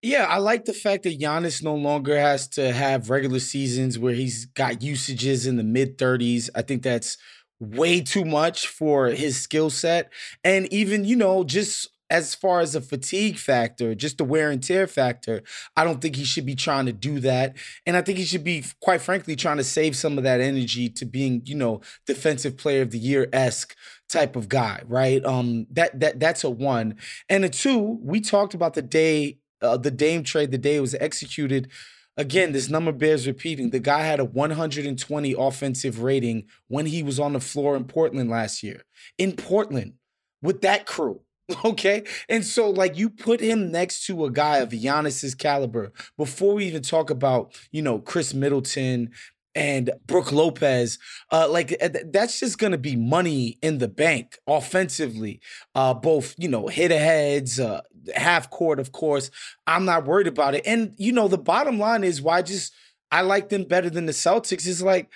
Yeah, I like the fact that Giannis no longer has to have regular seasons where he's got usages in the mid 30s. I think that's way too much for his skill set. And even, you know, just as far as a fatigue factor, just the wear and tear factor, I don't think he should be trying to do that. And I think he should be, quite frankly, trying to save some of that energy to being, you know, defensive player of the year esque type of guy, right? Um, that that that's a one. And a two, we talked about the day, uh, the Dame trade, the day it was executed. Again, this number bears repeating. The guy had a 120 offensive rating when he was on the floor in Portland last year. In Portland, with that crew. <laughs> Okay. And so, like, you put him next to a guy of Giannis's caliber before we even talk about, you know, Khris Middleton and Brook Lopez, uh, like uh, that's just gonna be money in the bank offensively. Uh, both you know hit aheads, uh, half court, of course. I'm not worried about it. And you know the bottom line is why just I like them better than the Celtics is like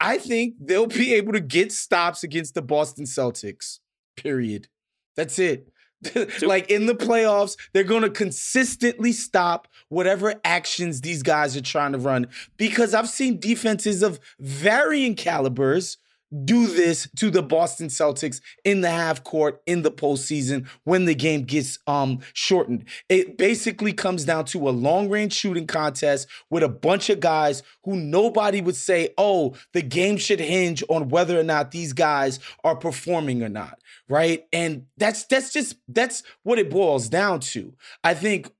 I think they'll be <laughs> able to get stops against the Boston Celtics. Period. That's it. <laughs> like in the playoffs, they're going to consistently stop whatever actions these guys are trying to run because I've seen defenses of varying calibers do this to the Boston Celtics in the half court in the postseason when the game gets um shortened. It basically comes down to a long range shooting contest with a bunch of guys who nobody would say, oh, the game should hinge on whether or not these guys are performing or not, right? And that's that's just that's what it boils down to. I think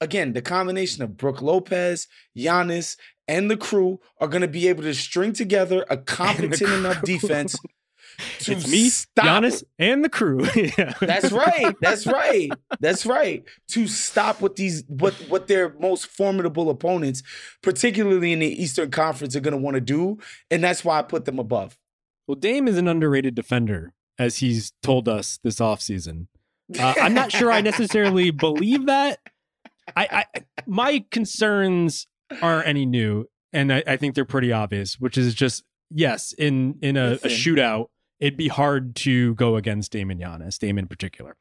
again, the combination of Brook Lopez, Giannis, and the crew are going to be able to string together a <laughs> competent enough defense <laughs> to it's me, stop. Giannis, and the crew. <laughs> yeah. That's right. That's right. That's right. To stop what these what what their most formidable opponents, particularly in the Eastern Conference, are going to want to do, and that's why I put them above. Well, Dame is an underrated defender, as he's told us this offseason. Uh, I'm not sure I necessarily <laughs> believe that. I, I my concerns aren't any new, and I, I think they're pretty obvious. Which is just yes, in in a, a shootout, it'd be hard to go against Damon Giannis, Dame in particular.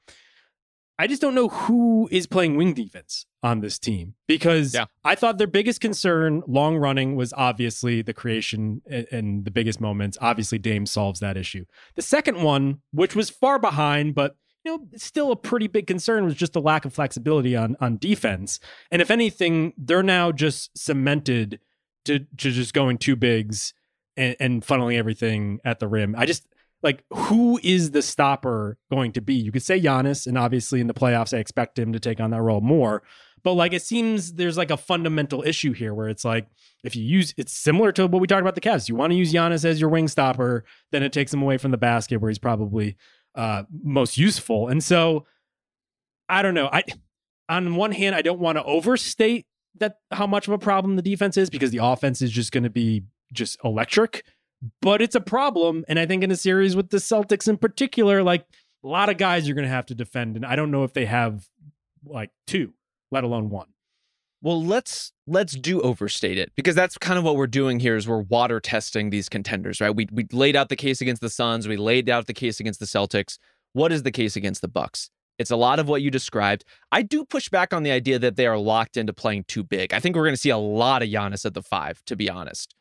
I just don't know who is playing wing defense on this team because Yeah. I thought their biggest concern, long running, was obviously the creation and, and the biggest moments. Obviously, Dame solves that issue. The second one, which was far behind, but you know, still a pretty big concern, was just the lack of flexibility on on defense. And if anything, they're now just cemented to to just going two bigs and, and funneling everything at the rim. I just like who is the stopper going to be? You could say Giannis, and obviously in the playoffs, I expect him to take on that role more. But like it seems there's like a fundamental issue here where it's like if you use it's similar to what we talked about the Cavs. You want to use Giannis as your wing stopper, then it takes him away from the basket where he's probably uh most useful. And so I don't know. I on one hand, I don't want to overstate that how much of a problem the defense is because the offense is just going to be just electric. But it's a problem, and I think in a series with the Celtics in particular, like a lot of guys you're going to have to defend, and I don't know if they have like two, let alone one. Well, let's let's do overstate it because that's kind of what we're doing here is we're water testing these contenders, right? We we laid out the case against the Suns, we laid out the case against the Celtics. What is the case against the Bucks? It's a lot of what you described. I do push back on the idea that they are locked into playing too big. I think we're going to see a lot of Giannis at the five, to be honest.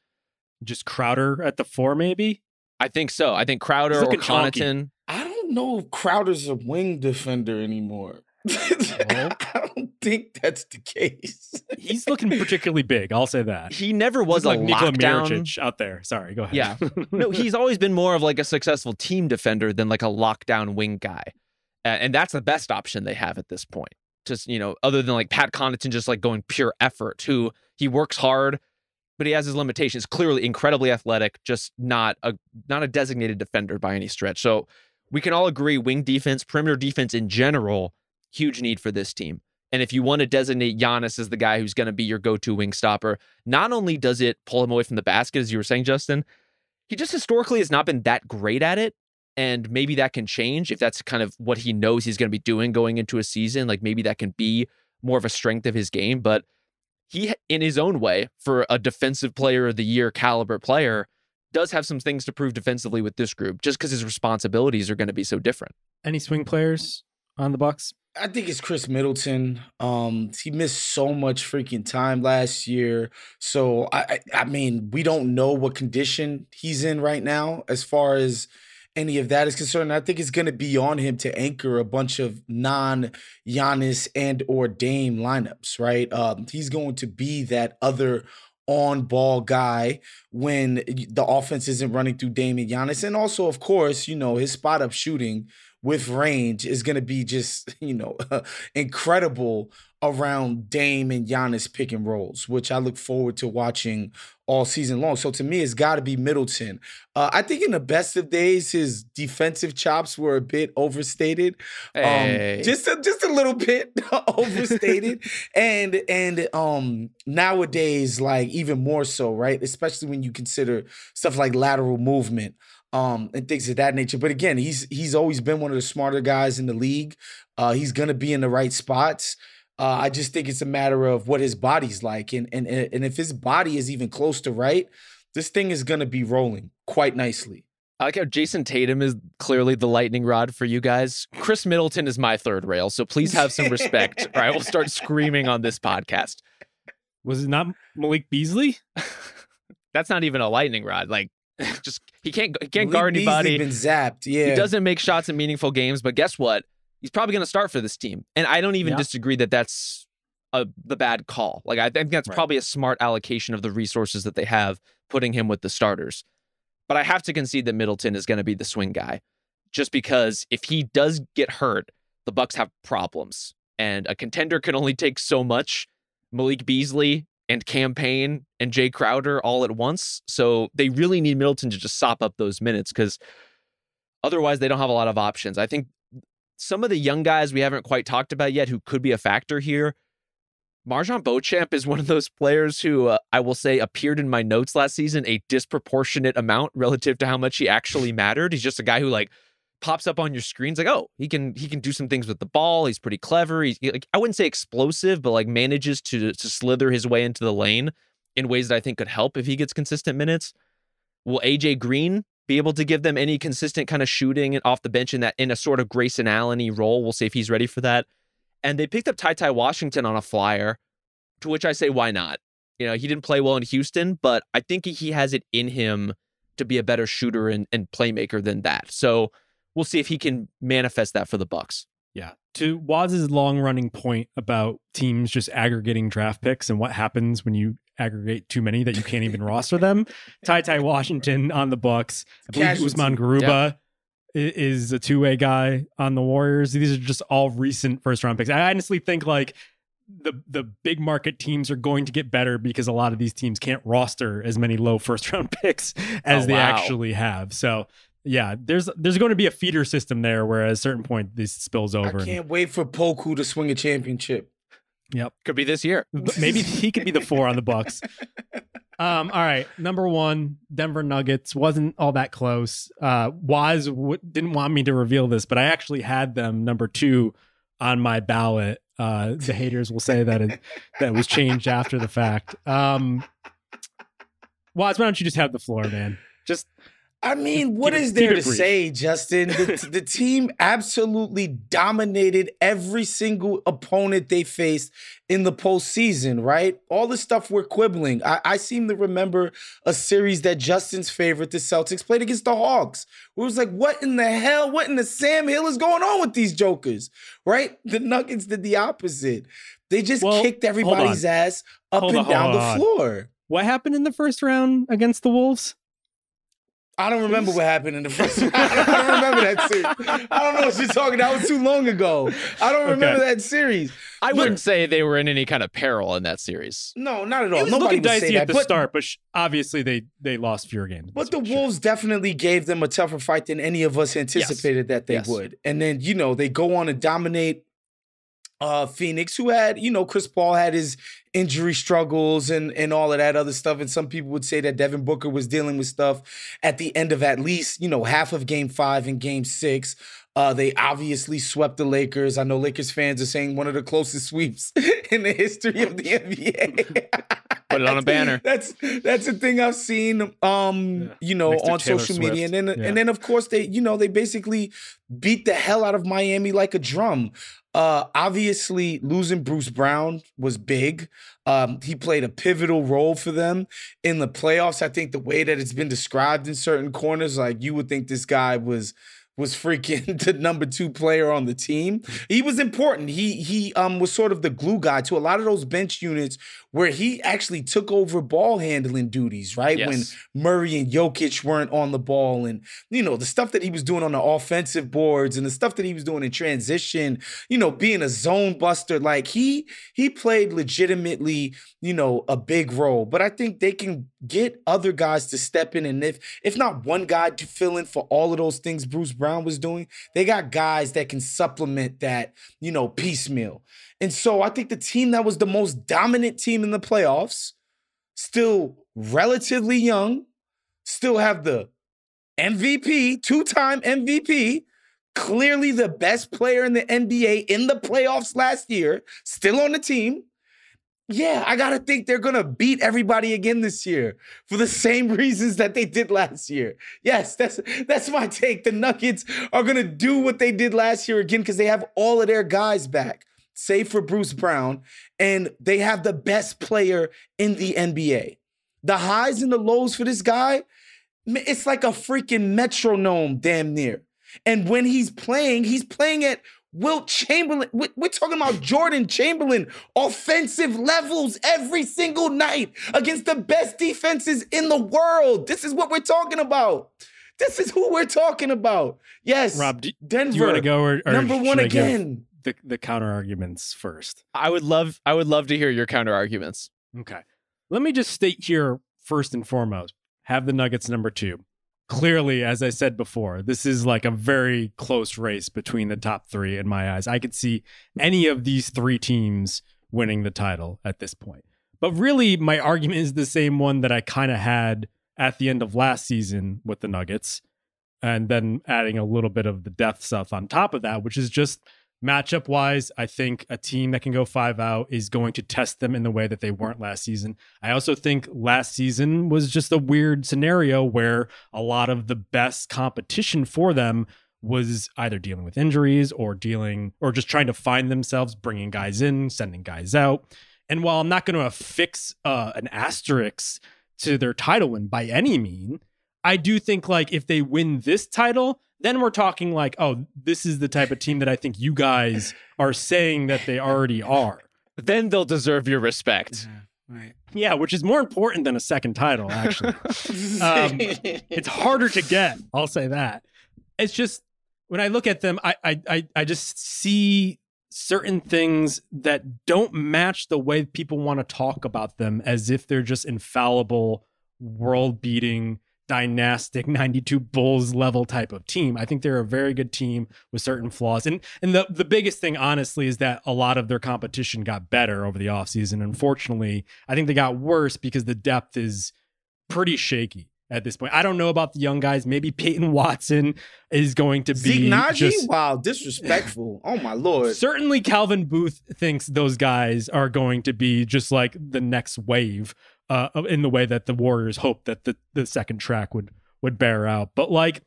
Just Crowder at the four, maybe. I think so. I think Crowder or Connaughton. I don't know if Crowder's a wing defender anymore. <laughs> I don't think that's the case. He's looking particularly big. I'll say that. He never was like a Nikola lockdown. Mirotic out there. Sorry, go ahead. Yeah. <laughs> No, he's always been more of like a successful team defender than like a lockdown wing guy. Uh, and that's the best option they have at this point. Just, you know, other than like Pat Connaughton just like going pure effort, who he works hard, but he has his limitations. Clearly incredibly athletic, just not a not a designated defender by any stretch. So we can all agree wing defense, perimeter defense in general, huge need for this team. And if you want to designate Giannis as the guy who's going to be your go-to wing stopper, not only does it pull him away from the basket, as you were saying, Justin, he just historically has not been that great at it. And maybe that can change if that's kind of what he knows he's going to be doing going into a season. Like maybe that can be more of a strength of his game. But he, in his own way, for a defensive player of the year caliber player, does have some things to prove defensively with this group just because his responsibilities are going to be so different. Any swing players on the Bucks? I think it's Khris Middleton. Um, he missed so much freaking time last year. So I, I, I mean, we don't know what condition he's in right now as far as any of that is concerned. I think it's going to be on him to anchor a bunch of non Giannis and or Dame lineups. Right? Um, he's going to be that other on ball guy when the offense isn't running through Dame and Giannis, and also, of course, you know his spot up shooting with range is going to be just, <laughs> you know, <laughs> incredible around Dame and Giannis pick and rolls, which I look forward to watching all season long. So to me, it's got to be Middleton. Uh, I think in the best of days, his defensive chops were a bit overstated, Hey. um, just a, just a little bit <laughs> overstated, <laughs> and and um nowadays, like even more so, right? Especially when you consider stuff like lateral movement um, and things of that nature. But again, he's he's always been one of the smarter guys in the league. Uh, he's gonna be in the right spots. Uh, I just think it's a matter of what his body's like, and and and if his body is even close to right, this thing is gonna be rolling quite nicely. I like how Jayson Tatum is clearly the lightning rod for you guys. Khris Middleton is my third rail, so please have some respect, or I will start <laughs> screaming on this podcast. Was it not Malik Beasley? <laughs> That's not even a lightning rod. Like, <laughs> just he can't he can't Malik guard Beasley anybody. Been zapped. Yeah, He doesn't make shots in meaningful games, but guess what? He's probably going to start for this team, and I don't even Yeah. disagree that that's a the bad call. Like, I think that's Right. probably a smart allocation of the resources that they have, putting him with the starters. But I have to concede that Middleton is going to be the swing guy, just because if he does get hurt, the Bucks have problems, and a contender can only take so much. Malik Beasley and Cam Payne and Jae Crowder all at once, so they really need Middleton to just sop up those minutes because otherwise they don't have a lot of options. I think some of the young guys we haven't quite talked about yet who could be a factor here. MarJon Beauchamp is one of those players who uh, I will say appeared in my notes last season a disproportionate amount relative to how much he actually mattered. He's just a guy who like pops up on your screens like, oh, he can he can do some things with the ball. He's pretty clever. He's he- like I wouldn't say explosive, but like manages to to slither his way into the lane in ways that I think could help if he gets consistent minutes. Will AJ Green be able to give them any consistent kind of shooting off the bench in that in a sort of Grayson Allen role? We'll see if he's ready for that. And they picked up TyTy Washington on a flyer, to which I say, why not? You know, he didn't play well in Houston, but I think he has it in him to be a better shooter and, and playmaker than that. So we'll see if he can manifest that for the Bucks. Yeah. To Wos's long running point about teams just aggregating draft picks and what happens when you aggregate too many that you can't even <laughs> roster them. TyTy Washington on the Bucks. I believe Casualty. Usman Garuba i- is a two way guy on the Warriors. These are just all recent first round picks. I honestly think like the the big market teams are going to get better because a lot of these teams can't roster as many low first round <laughs> picks as Oh, they actually have. So yeah, there's there's going to be a feeder system there where at a certain point this spills over. and can't wait for Poku to swing a championship. Yep, could be this year. maybe he could be the four on the Bucks. <laughs> Um, all right, number one, Denver Nuggets wasn't all that close. Uh, Wos w- didn't want me to reveal this, but I actually had them number two on my ballot. Uh, the haters will say that it that was changed after the fact. Um, Wos, why don't you just have the floor, man? Just I mean, what is there to say, Justin? The, <laughs> the team absolutely dominated every single opponent they faced in the postseason, right? All the stuff we're quibbling. I, I seem to remember a series that Justin's favorite, the Celtics, played against the Hawks. It was like, what in the hell? What in the Sam Hill is going on with these jokers, right? <laughs> The Nuggets did the opposite. They just Well, kicked everybody's ass up Hold and on, down the on. floor. what happened in the first round against the Wolves? I don't remember what happened in the first. I <laughs> don't, I don't remember that series. I don't know what you're talking. That was too long ago. I don't remember Okay. that series. I Look- wouldn't say they were in any kind of peril in that series. No, not at all. It was Nobody looking would say dicey that. at the but, start, but sh- obviously they they lost fewer games. but the Sure. Wolves definitely gave them a tougher fight than any of us anticipated that they Yes. would. And then you know they go on to dominate uh Phoenix, who had you know Chris Paul had his injury struggles and and all of that other stuff. And some people would say that Devin Booker was dealing with stuff at the end of at least you know half of Game Five and Game Six. Uh, they obviously swept the Lakers. I know Lakers fans are saying one of the closest sweeps <laughs> in the history of the NBA. <laughs> Put it on a banner. That's that's a thing I've seen. Um, Yeah. you know, Next on social media, and then Yeah. and then of course they, you know, they basically beat the hell out of Miami like a drum. Uh, obviously, losing Bruce Brown was big. Um, he played a pivotal role for them in the playoffs. I think the way that it's been described in certain corners, like you would think this guy was was freaking <laughs> the number two player on the team. He was important. He he um was sort of the glue guy to a lot of those bench units where he actually took over ball handling duties, right? When Murray and Jokic weren't on the ball, and you know the stuff that he was doing on the offensive boards, and the stuff that he was doing in transition. You know, being a zone buster, like he he played legitimately, you know, a big role. But I think they can get other guys to step in, and if if not one guy to fill in for all of those things Bruce Brown was doing, they got guys that can supplement that, you know, piecemeal. And so I think the team that was the most dominant team in the playoffs, still relatively young, still have the MVP, two time MVP, clearly the best player in the NBA in the playoffs last year, still on the team. Yeah, I gotta think they're gonna beat everybody again this year for the same <laughs> reasons that they did last year. Yes, that's that's my take. The Nuggets are gonna do what they did last year again because they have all of their guys back, save for Bruce Brown, and they have the best player in the NBA. The highs and the lows for this guy, it's like a freaking metronome, damn near. And when he's playing, he's playing at Wilt Chamberlain. we- We're talking about Jordan Chamberlain offensive levels every single night against the best defenses in the world. This is what we're talking about. This is who we're talking about. Yes, Rob, do, Denver, do you want to go or, or number one again. The the counter arguments first. I would love I would love to hear your counter arguments. Okay. Let me just state here first and foremost have the Nuggets number two. Clearly, as I said before, this is like a very close race between the top three in my eyes. I could see any of these three teams winning the title at this point. But really, my argument is the same one that I kind of had at the end of last season with the Nuggets, and then adding a little bit of the depth stuff on top of that, which is just matchup wise, I think a team that can go five out is going to test them in the way that they weren't last season. I also think last season was just a weird scenario where a lot of the best competition for them was either dealing with injuries or dealing or just trying to find themselves, bringing guys in, sending guys out. And while I'm not going to affix uh, an asterisk to their title win by any mean, I do think like if they win this title, then we're talking like, oh, this is the type of team that I think you guys are saying that they already are. Then they'll deserve your respect. Right. Yeah, which is more important than a second title, actually. <laughs> Um, it's harder to get. I'll say that. It's just when I look at them, I I I, I just see certain things that don't match the way people want to talk about them as if they're just infallible, world beating, dynastic <laughs> 92 Bulls level type of team. I think they're a very good team with certain flaws. And and the, the biggest thing, honestly, is that a lot of their competition got better over the offseason. Unfortunately, I think they got worse because the depth is pretty shaky at this point. I don't know about the young guys. Maybe Peyton Watson is going to be Zeke just wow, disrespectful. oh my lord. certainly Calvin Booth thinks those guys are going to be just like the next wave uh, in the way that the Warriors hope that the, the second track would would bear out. But like,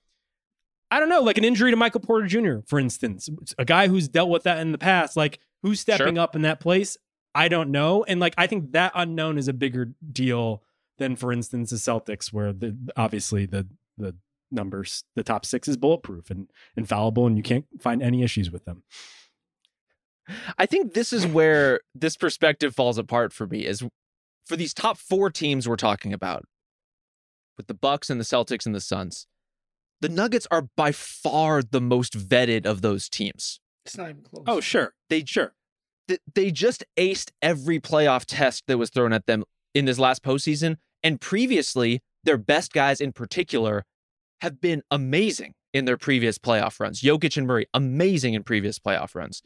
I don't know, like an injury to Michael Porter Jr., for instance, a guy who's dealt with that in the past, like who's stepping up in that place? I don't know. And like, I think that unknown is a bigger deal than, for instance, the Celtics, where the obviously the the numbers, the top six is bulletproof and infallible, and you can't find any issues with them. I think this is where this perspective falls apart for me is for these top 4 teams we're talking about with the Bucks and the Celtics and the Suns. The Nuggets are by far the most vetted of those teams. It's not even close. Oh, sure. They Sure. th- they just aced every playoff test that was thrown at them in this last postseason. And previously, their best guys in particular have been amazing in their previous playoff runs. Jokic and Murray, amazing in previous playoff runs.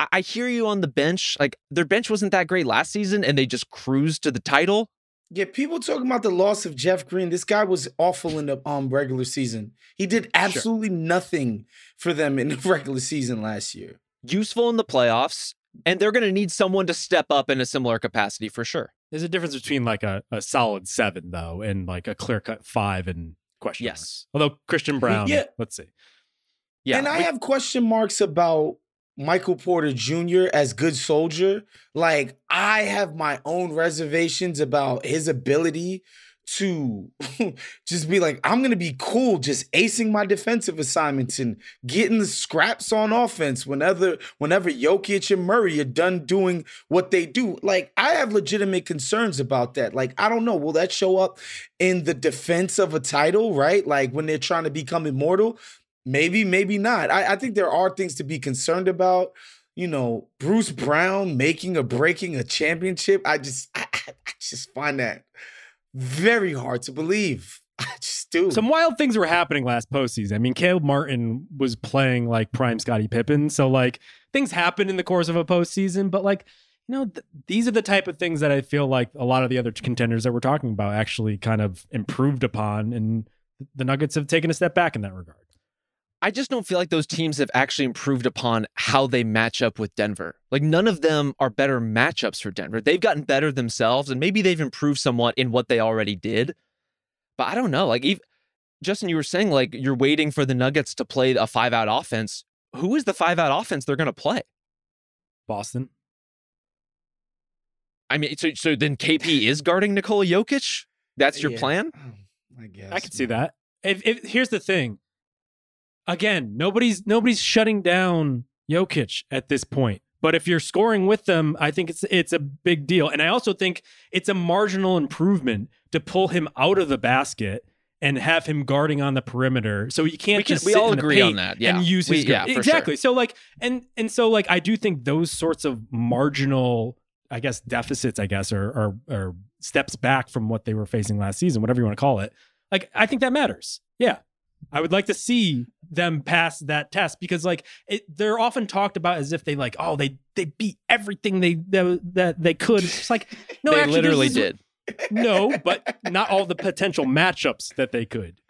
I, I hear you on the bench. Like their bench wasn't that great last season, and they just cruised to the title. Yeah, people talking about the loss of Jeff Green. This guy was awful in the um regular season. He did absolutely nothing for them in the <laughs> regular season last year. Useful in the playoffs, and they're going to need someone to step up in a similar capacity for sure. There's a difference between like a, a solid seven though and like a clear cut five and question. mark. Yes. Although Christian Braun, Yeah. let's see. Yeah. and I we- have question marks about Michael Porter Jr. as good soldier. Like I have my own reservations about his ability to <laughs> just be like, I'm gonna be cool, just acing my defensive assignments and getting the scraps on offense whenever whenever Jokic and Murray are done doing what they do. Like I have legitimate concerns about that. Like I don't know, will that show up in the defense of a title, right? Like when they're trying to become immortal? Maybe, maybe not. I, I think there are things to be concerned about. You know, Bruce Brown making or breaking a championship. I just, I, I just find that very hard to believe. <laughs> I just do. Some wild things were happening last postseason. I mean, Caleb Martin was playing like prime Scottie Pippen. So like things happen in the course of a postseason, but like, you know, th- these are the type of things that I feel like a lot of the other contenders that we're talking about actually kind of improved upon. And the Nuggets have taken a step back in that regard. I just don't feel like those teams have actually improved upon how they match up with Denver. Like none of them are better matchups for Denver. They've gotten better themselves, and maybe they've improved somewhat in what they already did. But I don't know. Like, ev Justin, you were saying like you're waiting for the Nuggets to play a five out offense. Who is the five out offense they're going to play? Boston. I mean, so so then KP is guarding Nikola Jokic. That's your Yeah. plan. <clears throat> I guess. I could see that. If, if here's the thing, again, nobody's nobody's shutting down Jokic at this point. But if you're scoring with them, I think it's it's a big deal. And I also think it's a marginal improvement to pull him out of the basket and have him guarding on the perimeter. So you can't We can- just we all agree on that. Yeah. and use We- his yeah, for sure. exactly. So like and and so like I do think those sorts of marginal I guess deficits, I guess, or, or or steps back from what they were facing last season, whatever you want to call it. Like I think that matters. Yeah. I would like to see them pass that test because like it, they're often talked about as if they like oh they they beat everything they that, that they could. It's like <laughs> no, they actually, literally is- did. No, but not all the potential matchups that they could.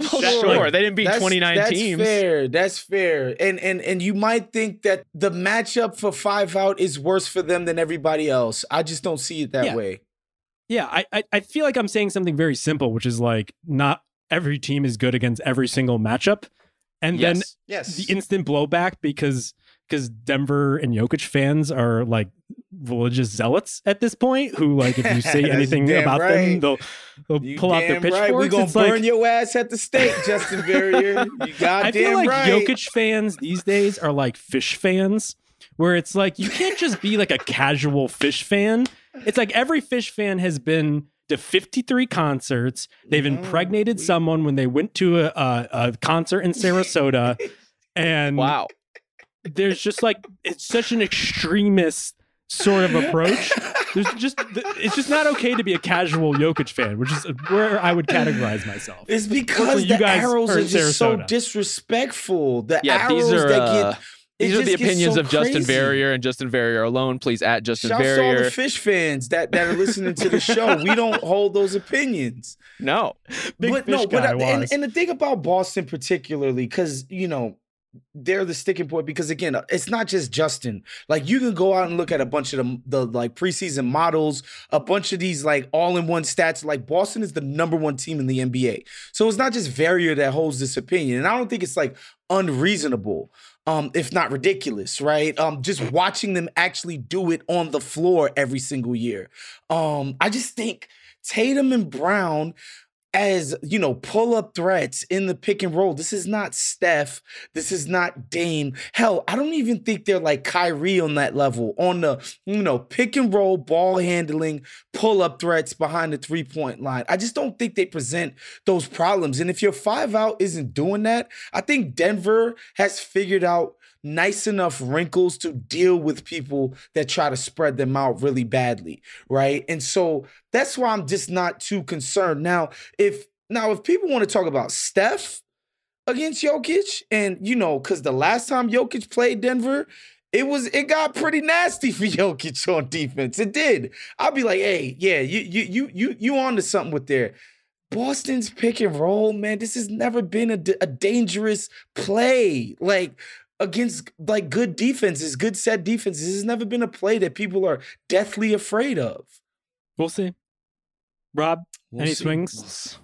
<laughs> sure, they didn't beat That's- 29 that's teams. That's fair. That's fair. And and and you might think that the matchup for five out is worse for them than everybody else. I just don't see it that Yeah. way. Yeah, I, I I feel like I'm saying something very simple, which is like not every team is good against every single matchup, and then yes. Yes. the instant blowback because because Denver and Jokic fans are like religious zealots at this point who like if you say <laughs> anything damn about them they'll they'll You pull out their pitchforks. right. We gonna It's burn like, your ass at the stake, Justin Verrier. You goddamn <laughs> I feel like right. Jokic fans these days are like Phish fans, where it's like you can't just be like a casual Phish fan. It's like every Phish fan has been to 53 concerts. They've No, impregnated we- someone when they went to a, a, a concert in Sarasota, <laughs> and Wow. there's just like it's such an extremist sort of approach. There's just it's just not okay to be a casual Jokic fan, which is where I would categorize myself. It's because you the guys arrows are are in just so disrespectful. The Yeah, arrows these are that uh, get it these are the opinions so of Justin crazy. Verrier and Justin Verrier alone. Please at Justin Shouts to all the Phish fans that, that are listening to the show. <laughs> We don't hold those opinions. No, Big but Phish no, but guy I- and, was. and the thing about Boston particularly, because you know they're the sticking point. Because again, it's not just Justin. Like you can go out and look at a bunch of the, the like preseason models, a bunch of these like all-in-one stats. Like Boston is the number one team in the NBA, so it's not just Verrier that holds this opinion. And I don't think it's like unreasonable. Um, if not ridiculous, right? Um, just watching them actually do it on the floor every single year. Um, I just think Tatum and Brown as you know pull up threats in the pick and roll. This is not Steph. This is not Dame. Hell, I don't even think they're like Kyrie on that level on the you know pick and roll ball handling pull up threats behind the three point line. I just don't think they present those problems. And if your five out isn't doing that, I think Denver has figured out nice enough wrinkles to deal with people that try to spread them out really badly, right? And so that's why I'm just not too concerned. Now, if now if people want to talk about Steph against Jokic, and you know, because the last time Jokic played Denver, it was it got pretty nasty for <laughs> Jokic on defense. It did. I'll be like, hey, yeah, you you you you you on to something with there. Boston's pick and roll, man. This has never been a dangerous play. Like against like good defenses, good set defenses. This has never been a play that people are deathly afraid of. We'll see. Rob, We'll any see. swings?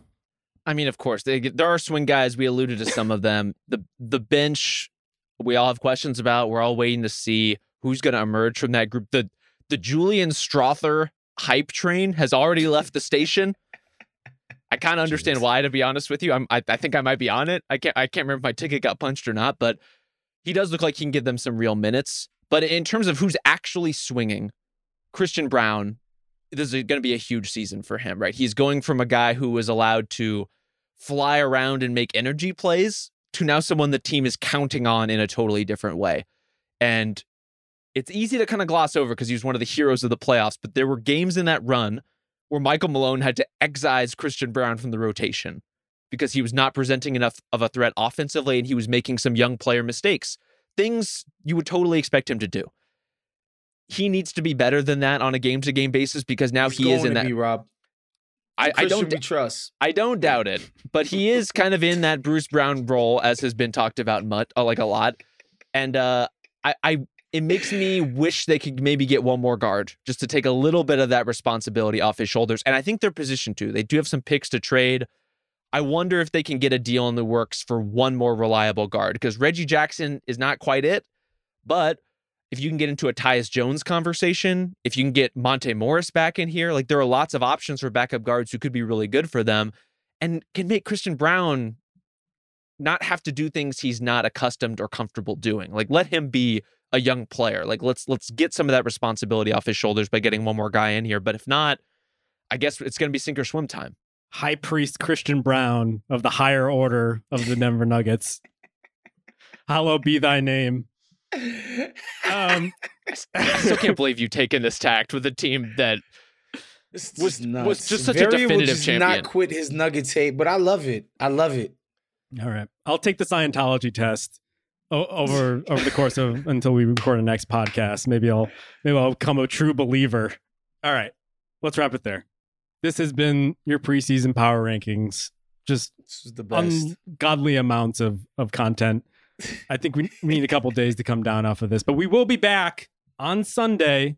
I mean, of course, they, there are swing guys. We alluded to some of them. The the bench, we all have questions about. We're all waiting to see who's going to emerge from that group. The the Julian Strawther hype train has already left the station. I kind of understand Jeez. why, to be honest with you. I'm, I I think I might be on it. I can't I can't remember if my ticket got punched or not, but he does look like he can give them some real minutes. But in terms of who's actually swinging, Christian Braun, this is going to be a huge season for him, right? He's going from a guy who was allowed to fly around and make energy plays to now someone the team is counting on in a totally different way. And it's easy to kind of gloss over because he was one of the heroes of the playoffs, but there were games in that run where Michael Malone had to excise Christian Braun from the rotation because he was not presenting enough of a threat offensively and he was making some young player mistakes. Things you would totally expect him to do. He needs to be better than that on a game to game basis because now He's he is in that. be Rob. I, I don't we trust. I don't doubt it, but he is kind of in that Bruce Brown role as has been talked about much, uh, like a lot. And uh, I, I, it makes me wish they could maybe get one more guard just to take a little bit of that responsibility off his shoulders. And I think they're positioned to. They do have some picks to trade. I wonder if they can get a deal in the works for one more reliable guard because Reggie Jackson is not quite it. But if you can get into a Tyus Jones conversation, if you can get Monte Morris back in here, like there are lots of options for backup guards who could be really good for them and can make Christian Braun not have to do things he's not accustomed or comfortable doing. Like let him be a young player. Like let's let's get some of that responsibility off his shoulders by getting one more guy in here. But if not, I guess it's going to be sink or swim time. High Priest Christian Braun of the higher order of the Denver Nuggets. Hallowed be thy name. Um, I still can't believe you've taken this tact with a team that was- nuts. was just such a Verrier will definitive just champion. Not quit his Nuggets hate, but I love it. I love it. all right, I'll take the Scientology test o- over over the course of <laughs> until we record the next podcast. Maybe I'll maybe I'll become a true believer. All right, let's wrap it there. This has been your preseason power rankings. Just the best. ungodly amounts of of content. <laughs> I think we, we need a couple days to come down off of this, but we will be back on Sunday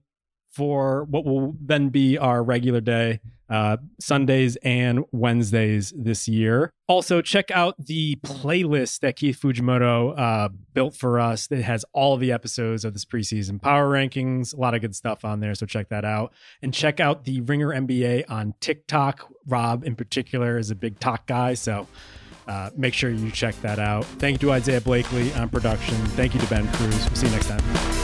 for what will then be our regular day, uh, Sundays and Wednesdays this year. Also, check out the playlist that Keith Fujimoto uh, built for us that has all the episodes of this preseason power rankings. A lot of good stuff on there, so check that out. And check out the Ringer NBA on TikTok. Rob, in particular, is a big talk guy, so uh, make sure you check that out. Thank you to Isaiah Blakely on production. Thank you to Ben Cruz. We'll see you next time.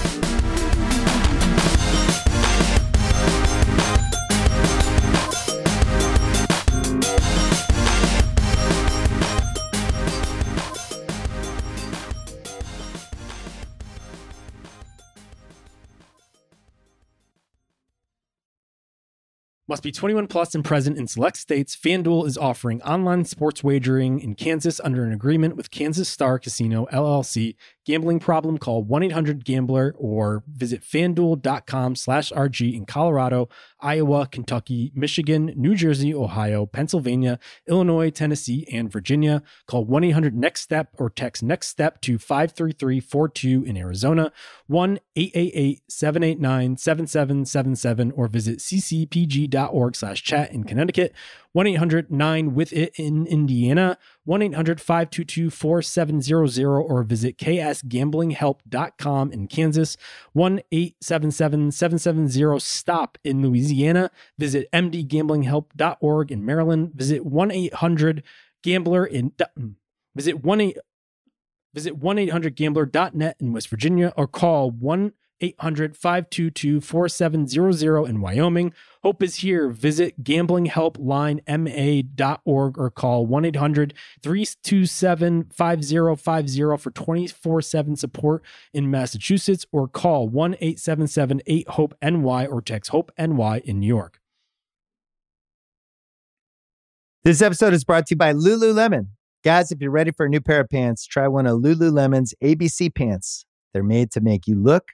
Must be 21 plus and present in select states. FanDuel is offering online sports wagering in Kansas under an agreement with Kansas Star Casino LLC. Gambling problem? Call 1-800-GAMBLER or visit fanduel.com slash RG in Colorado, Iowa, Kentucky, Michigan, New Jersey, Ohio, Pennsylvania, Illinois, Tennessee, and Virginia. Call 1-800-NEXT-STEP or text NEXT STEP to 53342 in Arizona, 1-888-789-7777 or visit ccpg.org slash chat in Connecticut, 1-800-9-WITH-IT in Indiana, 1-800-522-4700 or visit ksgamblinghelp.com in Kansas, 1-877-770-STOP in Louisiana, visit mdgamblinghelp.org in Maryland, visit 1-800-GAMBLER in mm, visit 1 visit 1-800-GAMBLER.net in West Virginia or call 1 800 522 4700 in Wyoming. Hope is here. Visit gamblinghelplinema.org or call 1 800 327 5050 for 24 7 support in Massachusetts or call 1 877 8 HOPE NY or text HOPE NY in New York. This episode is brought to you by Lululemon. Guys, if you're ready for a new pair of pants, try one of Lululemon's ABC pants. They're made to make you look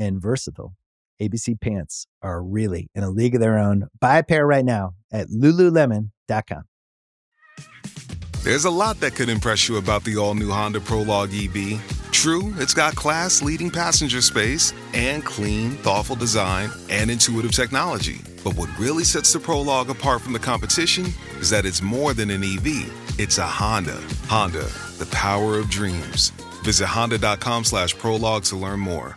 and versatile. ABC pants are really in a league of their own. Buy a pair right now at lululemon.com. There's a lot that could impress you about the all new Honda Prologue EV. True, it's got class leading passenger space and clean, thoughtful design and intuitive technology. But what really sets the Prologue apart from the competition is that it's more than an EV, it's a Honda. Honda, the power of dreams. Visit honda.com slash prologue to learn more.